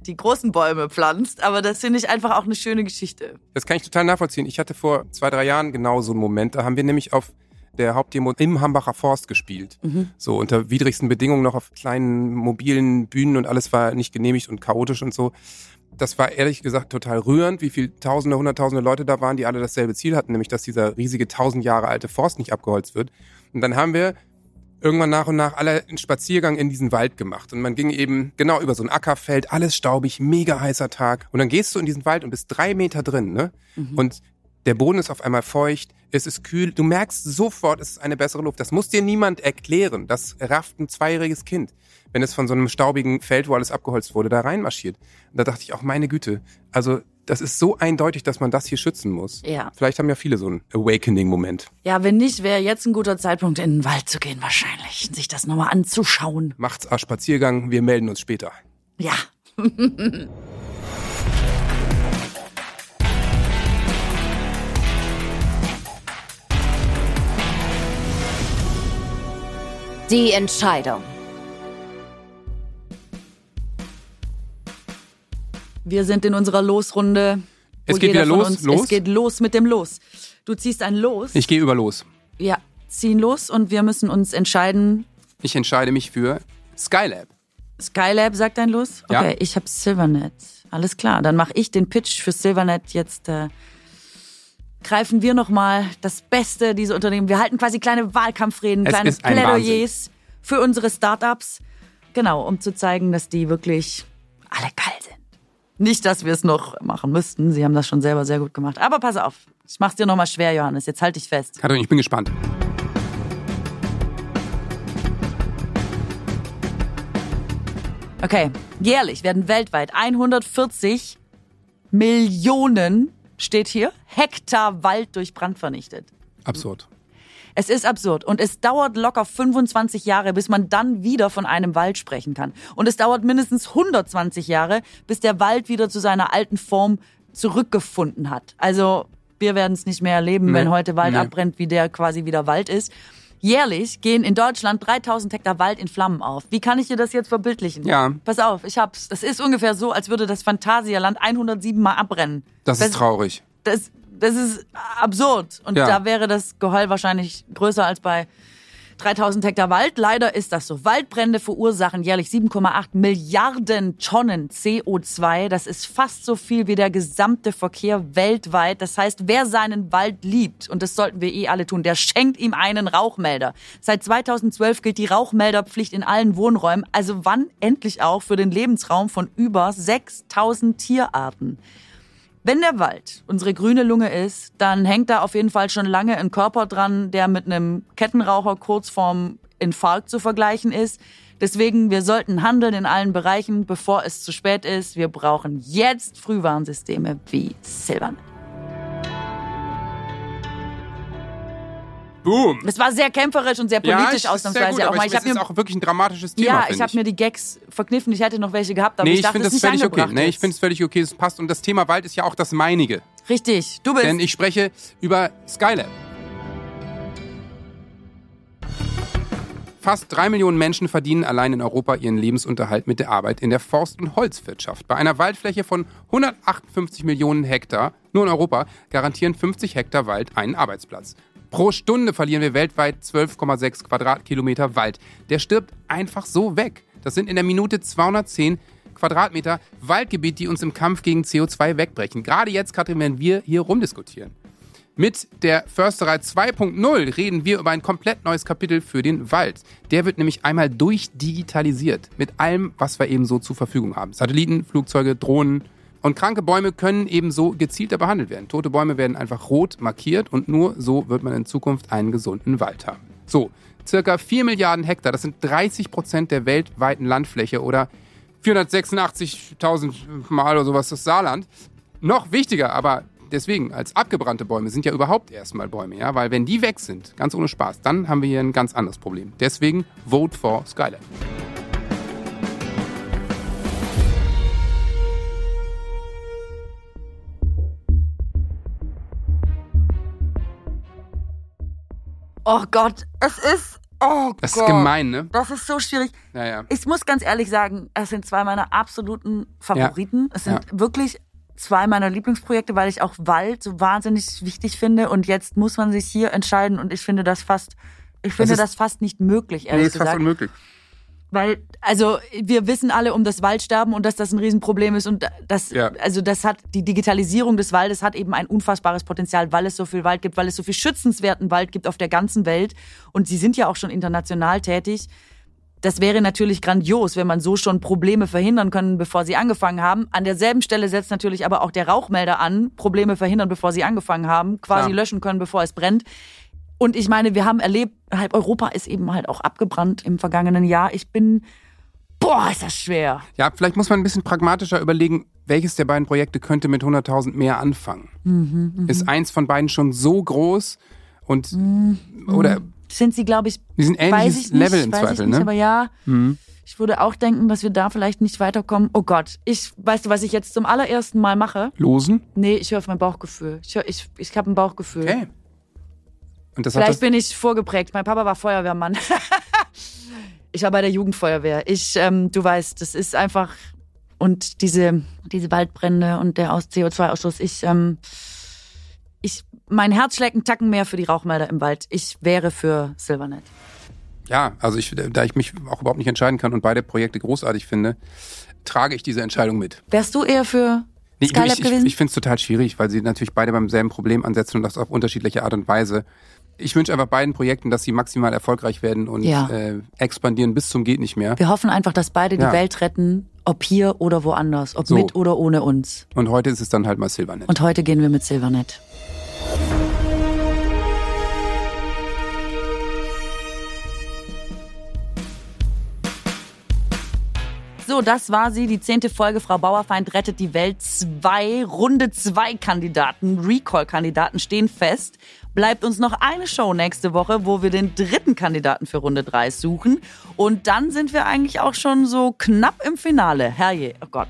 [SPEAKER 4] die großen Bäume pflanzt. Aber das finde ich einfach auch eine schöne Geschichte.
[SPEAKER 5] Das kann ich total nachvollziehen. Ich hatte vor zwei, drei Jahren genau so einen Moment. Da haben wir nämlich auf der Hauptdemo im Hambacher Forst gespielt. So unter widrigsten Bedingungen noch auf kleinen mobilen Bühnen und alles war nicht genehmigt und chaotisch und so. Das war ehrlich gesagt total rührend, wie viel Tausende, Hunderttausende Leute da waren, die alle dasselbe Ziel hatten, nämlich dass dieser riesige tausend Jahre alte Forst nicht abgeholzt wird. Und dann haben wir irgendwann nach und nach alle einen Spaziergang in diesen Wald gemacht. Und man ging eben genau über so ein Ackerfeld, alles staubig, mega heißer Tag. Und dann gehst du in diesen Wald und bist drei Meter drin, ne? Und der Boden ist auf einmal feucht, es ist kühl. Du merkst sofort, es ist eine bessere Luft. Das muss dir niemand erklären. Das rafft ein zweijähriges Kind, wenn es von so einem staubigen Feld, wo alles abgeholzt wurde, da reinmarschiert. Und da dachte ich auch, meine Güte, also das ist so eindeutig, dass man das hier schützen muss.
[SPEAKER 4] Ja.
[SPEAKER 5] Vielleicht haben ja viele so einen Awakening-Moment.
[SPEAKER 4] Ja, wenn nicht, wäre jetzt ein guter Zeitpunkt, in den Wald zu gehen, wahrscheinlich. Sich das nochmal anzuschauen.
[SPEAKER 5] Macht's A Spaziergang, wir melden uns später.
[SPEAKER 4] Ja.
[SPEAKER 6] Die Entscheidung.
[SPEAKER 4] Wir sind in unserer Losrunde.
[SPEAKER 5] Es geht wieder los,
[SPEAKER 4] Uns,
[SPEAKER 5] los?
[SPEAKER 4] Es geht los mit dem Los. Du ziehst ein Los.
[SPEAKER 5] Ich gehe über los.
[SPEAKER 4] ja, ziehen los und wir müssen uns entscheiden.
[SPEAKER 5] Ich entscheide mich für Skylab.
[SPEAKER 4] Skylab sagt ein Los.
[SPEAKER 5] Ja.
[SPEAKER 4] Okay, ich habe Silvernet. Alles klar, dann mache ich den Pitch für Silvernet. Jetzt äh, greifen wir nochmal das Beste dieser Unternehmen. Wir halten quasi kleine Wahlkampfreden,
[SPEAKER 5] Es
[SPEAKER 4] kleine Plädoyers für unsere Startups. Genau, um zu zeigen, dass die wirklich alle geil sind. Nicht, dass wir es noch machen müssten. Sie haben das schon selber sehr gut gemacht. Aber pass auf, ich mach's dir nochmal schwer, Johannes. Jetzt halt dich fest.
[SPEAKER 5] Katrin, ich bin gespannt.
[SPEAKER 4] Okay, jährlich werden weltweit 140 Millionen, steht hier, Hektar Wald durch Brand vernichtet.
[SPEAKER 5] Absurd.
[SPEAKER 4] Es ist absurd und es dauert locker 25 Jahre, bis man dann wieder von einem Wald sprechen kann. Und es dauert mindestens 120 Jahre, bis der Wald wieder zu seiner alten Form zurückgefunden hat. Also wir werden es nicht mehr erleben,
[SPEAKER 5] Nee,
[SPEAKER 4] wenn heute Wald
[SPEAKER 5] nee.
[SPEAKER 4] abbrennt, wie der quasi wieder Wald ist. Jährlich gehen in Deutschland 3000 Hektar Wald in Flammen auf. Wie kann ich dir das jetzt verbildlichen?
[SPEAKER 5] Ja.
[SPEAKER 4] Pass auf, ich hab's. Das ist ungefähr so, als würde das Phantasialand 107 Mal abbrennen.
[SPEAKER 5] Das ist traurig.
[SPEAKER 4] Das, das ist absurd. Und
[SPEAKER 5] Ja.
[SPEAKER 4] da wäre das Geheul wahrscheinlich größer als bei 3000 Hektar Wald. Leider ist das so. Waldbrände verursachen jährlich 7,8 Milliarden Tonnen CO2. Das ist fast so viel wie der gesamte Verkehr weltweit. Das heißt, wer seinen Wald liebt, und das sollten wir eh alle tun, der schenkt ihm einen Rauchmelder. Seit 2012 gilt die Rauchmelderpflicht in allen Wohnräumen. Also wann endlich auch für den Lebensraum von über 6000 Tierarten. Wenn der Wald unsere grüne Lunge ist, dann hängt da auf jeden Fall schon lange ein Körper dran, der mit einem Kettenraucher kurz vorm Infarkt zu vergleichen ist. Deswegen, wir sollten handeln in allen Bereichen, bevor es zu spät ist. Wir brauchen jetzt Frühwarnsysteme wie Silbern.
[SPEAKER 5] Boom.
[SPEAKER 4] Es war sehr kämpferisch und sehr politisch
[SPEAKER 5] ja,
[SPEAKER 4] ausnahmsweise
[SPEAKER 5] gut,
[SPEAKER 4] auch mal.
[SPEAKER 5] ich,
[SPEAKER 4] Ich habe mir,
[SPEAKER 5] auch wirklich ein dramatisches Thema,
[SPEAKER 4] ja, ich habe mir die Gags verkniffen. Ich hätte noch welche gehabt, aber
[SPEAKER 5] Nee,
[SPEAKER 4] ich
[SPEAKER 5] ich
[SPEAKER 4] dachte,
[SPEAKER 5] das
[SPEAKER 4] ist nicht
[SPEAKER 5] völlig okay. Nee, ich finde es völlig okay, es passt. Und das Thema Wald ist ja auch das meinige.
[SPEAKER 4] Richtig, du bist.
[SPEAKER 5] Denn ich spreche über Skylab. Fast drei Millionen Menschen verdienen allein in Europa ihren Lebensunterhalt mit der Arbeit in der Forst- und Holzwirtschaft. Bei einer Waldfläche von 158 Millionen Hektar, nur in Europa, garantieren 50 Hektar Wald einen Arbeitsplatz. Pro Stunde verlieren wir weltweit 12,6 Quadratkilometer Wald. Der stirbt einfach so weg. Das sind in der Minute 210 Quadratmeter Waldgebiet, die uns im Kampf gegen CO2 wegbrechen. Gerade jetzt, Katrin, werden wir hier rumdiskutieren. Mit der Försterei 2.0 reden wir über ein komplett neues Kapitel für den Wald. Der wird nämlich einmal durchdigitalisiert mit allem, was wir eben so zur Verfügung haben. Satelliten, Flugzeuge, Drohnen. Und kranke Bäume können ebenso gezielter behandelt werden. Tote Bäume werden einfach rot markiert und nur so wird man in Zukunft einen gesunden Wald haben. So, circa 4 Milliarden Hektar, das sind 30 Prozent der weltweiten Landfläche oder 486.000 Mal oder sowas das Saarland. Noch wichtiger, aber deswegen, als abgebrannte Bäume sind ja überhaupt erstmal Bäume, ja, weil wenn die weg sind, ganz ohne Spaß, dann haben wir hier ein ganz anderes Problem. Deswegen Vote for Skylab.
[SPEAKER 4] Oh Gott, es ist. Oh
[SPEAKER 5] Das
[SPEAKER 4] Gott.
[SPEAKER 5] ist gemein, ne?
[SPEAKER 4] Das ist so schwierig.
[SPEAKER 5] Naja.
[SPEAKER 4] Ich muss ganz ehrlich sagen, es sind zwei meiner absoluten Favoriten. Es sind wirklich zwei meiner Lieblingsprojekte, weil ich auch Wald so wahnsinnig wichtig finde. Und jetzt muss man sich hier entscheiden. Und ich finde das fast, ich finde
[SPEAKER 5] ist-
[SPEAKER 4] das fast nicht möglich,
[SPEAKER 5] Nee,
[SPEAKER 4] ehrlich
[SPEAKER 5] ist fast
[SPEAKER 4] gesagt.
[SPEAKER 5] unmöglich.
[SPEAKER 4] Weil, also, wir wissen alle um das Waldsterben und dass das ein Riesenproblem ist und das,
[SPEAKER 5] Ja.
[SPEAKER 4] also, das hat, die Digitalisierung des Waldes hat eben ein unfassbares Potenzial, weil es so viel Wald gibt, weil es so viel schützenswerten Wald gibt auf der ganzen Welt. Und sie sind ja auch schon international tätig. Das wäre natürlich grandios, wenn man so schon Probleme verhindern können, bevor sie angefangen haben. An derselben Stelle setzt natürlich aber auch der Rauchmelder an, Probleme verhindern, bevor sie angefangen haben, quasi
[SPEAKER 5] Klar.
[SPEAKER 4] löschen können, bevor es brennt. Und ich meine, wir haben erlebt, halb Europa ist eben halt auch abgebrannt im vergangenen Jahr. Ich bin, boah, ist das schwer.
[SPEAKER 5] Ja, vielleicht muss man ein bisschen pragmatischer überlegen, welches der beiden Projekte könnte mit 100.000 mehr anfangen.
[SPEAKER 4] Mhm,
[SPEAKER 5] Ist eins von beiden schon so groß und oder
[SPEAKER 4] Sind sie, glaube ich,
[SPEAKER 5] die sind
[SPEAKER 4] weiß
[SPEAKER 5] ähnliches
[SPEAKER 4] ich nicht,
[SPEAKER 5] Level im Zweifel,
[SPEAKER 4] ich nicht,
[SPEAKER 5] ne?
[SPEAKER 4] aber ja. Ich würde auch denken, dass wir da vielleicht nicht weiterkommen. Oh Gott, ich, weißt du, was ich jetzt zum allerersten Mal mache?
[SPEAKER 5] Losen?
[SPEAKER 4] Nee, ich höre auf mein Bauchgefühl. Ich, hör, ich, ich habe ein Bauchgefühl.
[SPEAKER 5] Okay.
[SPEAKER 4] Vielleicht bin ich vorgeprägt. Mein Papa war Feuerwehrmann. ich war bei der Jugendfeuerwehr. Ich, ähm, du weißt, das ist einfach und diese diese Waldbrände und der Aus CO2-Ausstoß. Ich, ähm, ich, mein Herz schlägt einen Tacken mehr für die Rauchmelder im Wald. Ich wäre für Silvernet.
[SPEAKER 5] ja, also ich, da ich mich auch überhaupt nicht entscheiden kann und beide Projekte großartig finde, trage ich diese Entscheidung mit.
[SPEAKER 4] Wärst du eher für
[SPEAKER 5] Nee, ich ich, ich finde es total schwierig, weil sie natürlich beide beim selben Problem ansetzen und das auf unterschiedliche Art und Weise. Ich wünsche einfach beiden Projekten, dass sie maximal erfolgreich werden und
[SPEAKER 4] Ja.
[SPEAKER 5] äh, expandieren bis zum geht nicht mehr.
[SPEAKER 4] Wir hoffen einfach, dass beide
[SPEAKER 5] Ja.
[SPEAKER 4] die Welt retten Ob hier oder woanders, ob
[SPEAKER 5] So.
[SPEAKER 4] mit oder ohne uns.
[SPEAKER 5] Und heute ist es dann halt mal Silvernet.
[SPEAKER 4] Und heute gehen wir mit Silvernet. So, das war sie, die zehnte Folge Frau Bauerfeind rettet die Welt. Zwei, Runde zwei Kandidaten, Recall-Kandidaten stehen fest. Bleibt uns noch eine Show nächste Woche, wo wir den dritten Kandidaten für Runde drei suchen. Und dann sind wir eigentlich auch schon so knapp im Finale. Herrje, oh Gott.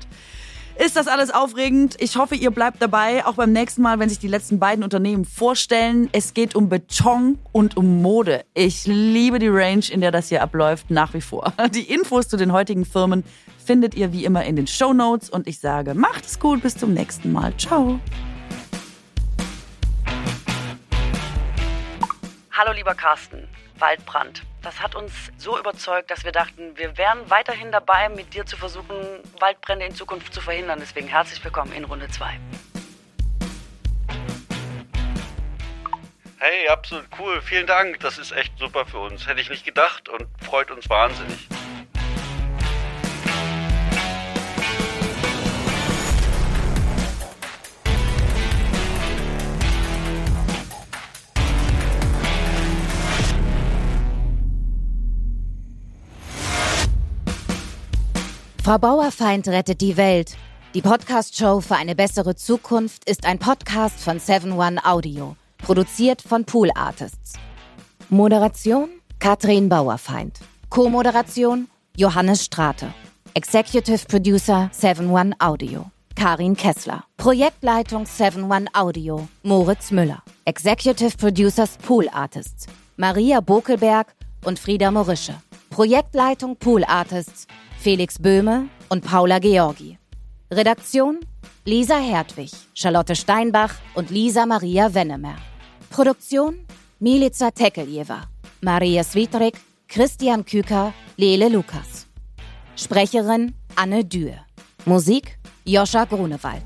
[SPEAKER 4] Ist das alles aufregend? Ich hoffe, ihr bleibt dabei, auch beim nächsten Mal, wenn sich die letzten beiden Unternehmen vorstellen. Es geht um Beton und um Mode. Ich liebe die Range, in der das hier abläuft, nach wie vor. Die Infos zu den heutigen Firmen findet ihr wie immer in den Show Notes und ich sage, macht es gut, bis zum nächsten Mal. Ciao. Hallo lieber Carsten, Waldbrand. Das hat uns so überzeugt, dass wir dachten, wir wären weiterhin dabei, mit dir zu versuchen, Waldbrände in Zukunft zu verhindern. Deswegen herzlich willkommen in Runde 2.
[SPEAKER 2] Hey, absolut cool. Vielen Dank. Das ist echt super für uns. Hätte ich nicht gedacht und freut uns wahnsinnig.
[SPEAKER 6] Frau Bauerfeind rettet die Welt. Die Podcast-Show für eine bessere Zukunft ist ein Podcast von 7-One Audio, produziert von Pool Artists. Moderation Katrin Bauerfeind. Co-Moderation Johannes Strate. Executive Producer 7-One Audio. Karin Kessler. Projektleitung 7-One Audio. Moritz Müller. Executive Producers Pool Artists. Maria Bokelberg und Frieda Morische. Projektleitung Pool Artists. Felix Böhme und Paula Georgi. Redaktion Lisa Hertwig, Charlotte Steinbach und Lisa Maria Wennemer. Produktion Milica Tekeljeva, Maria Svitrik, Christian Küker, Lele Lukas. Sprecherin Anne Dürr. Musik Joscha Grunewald.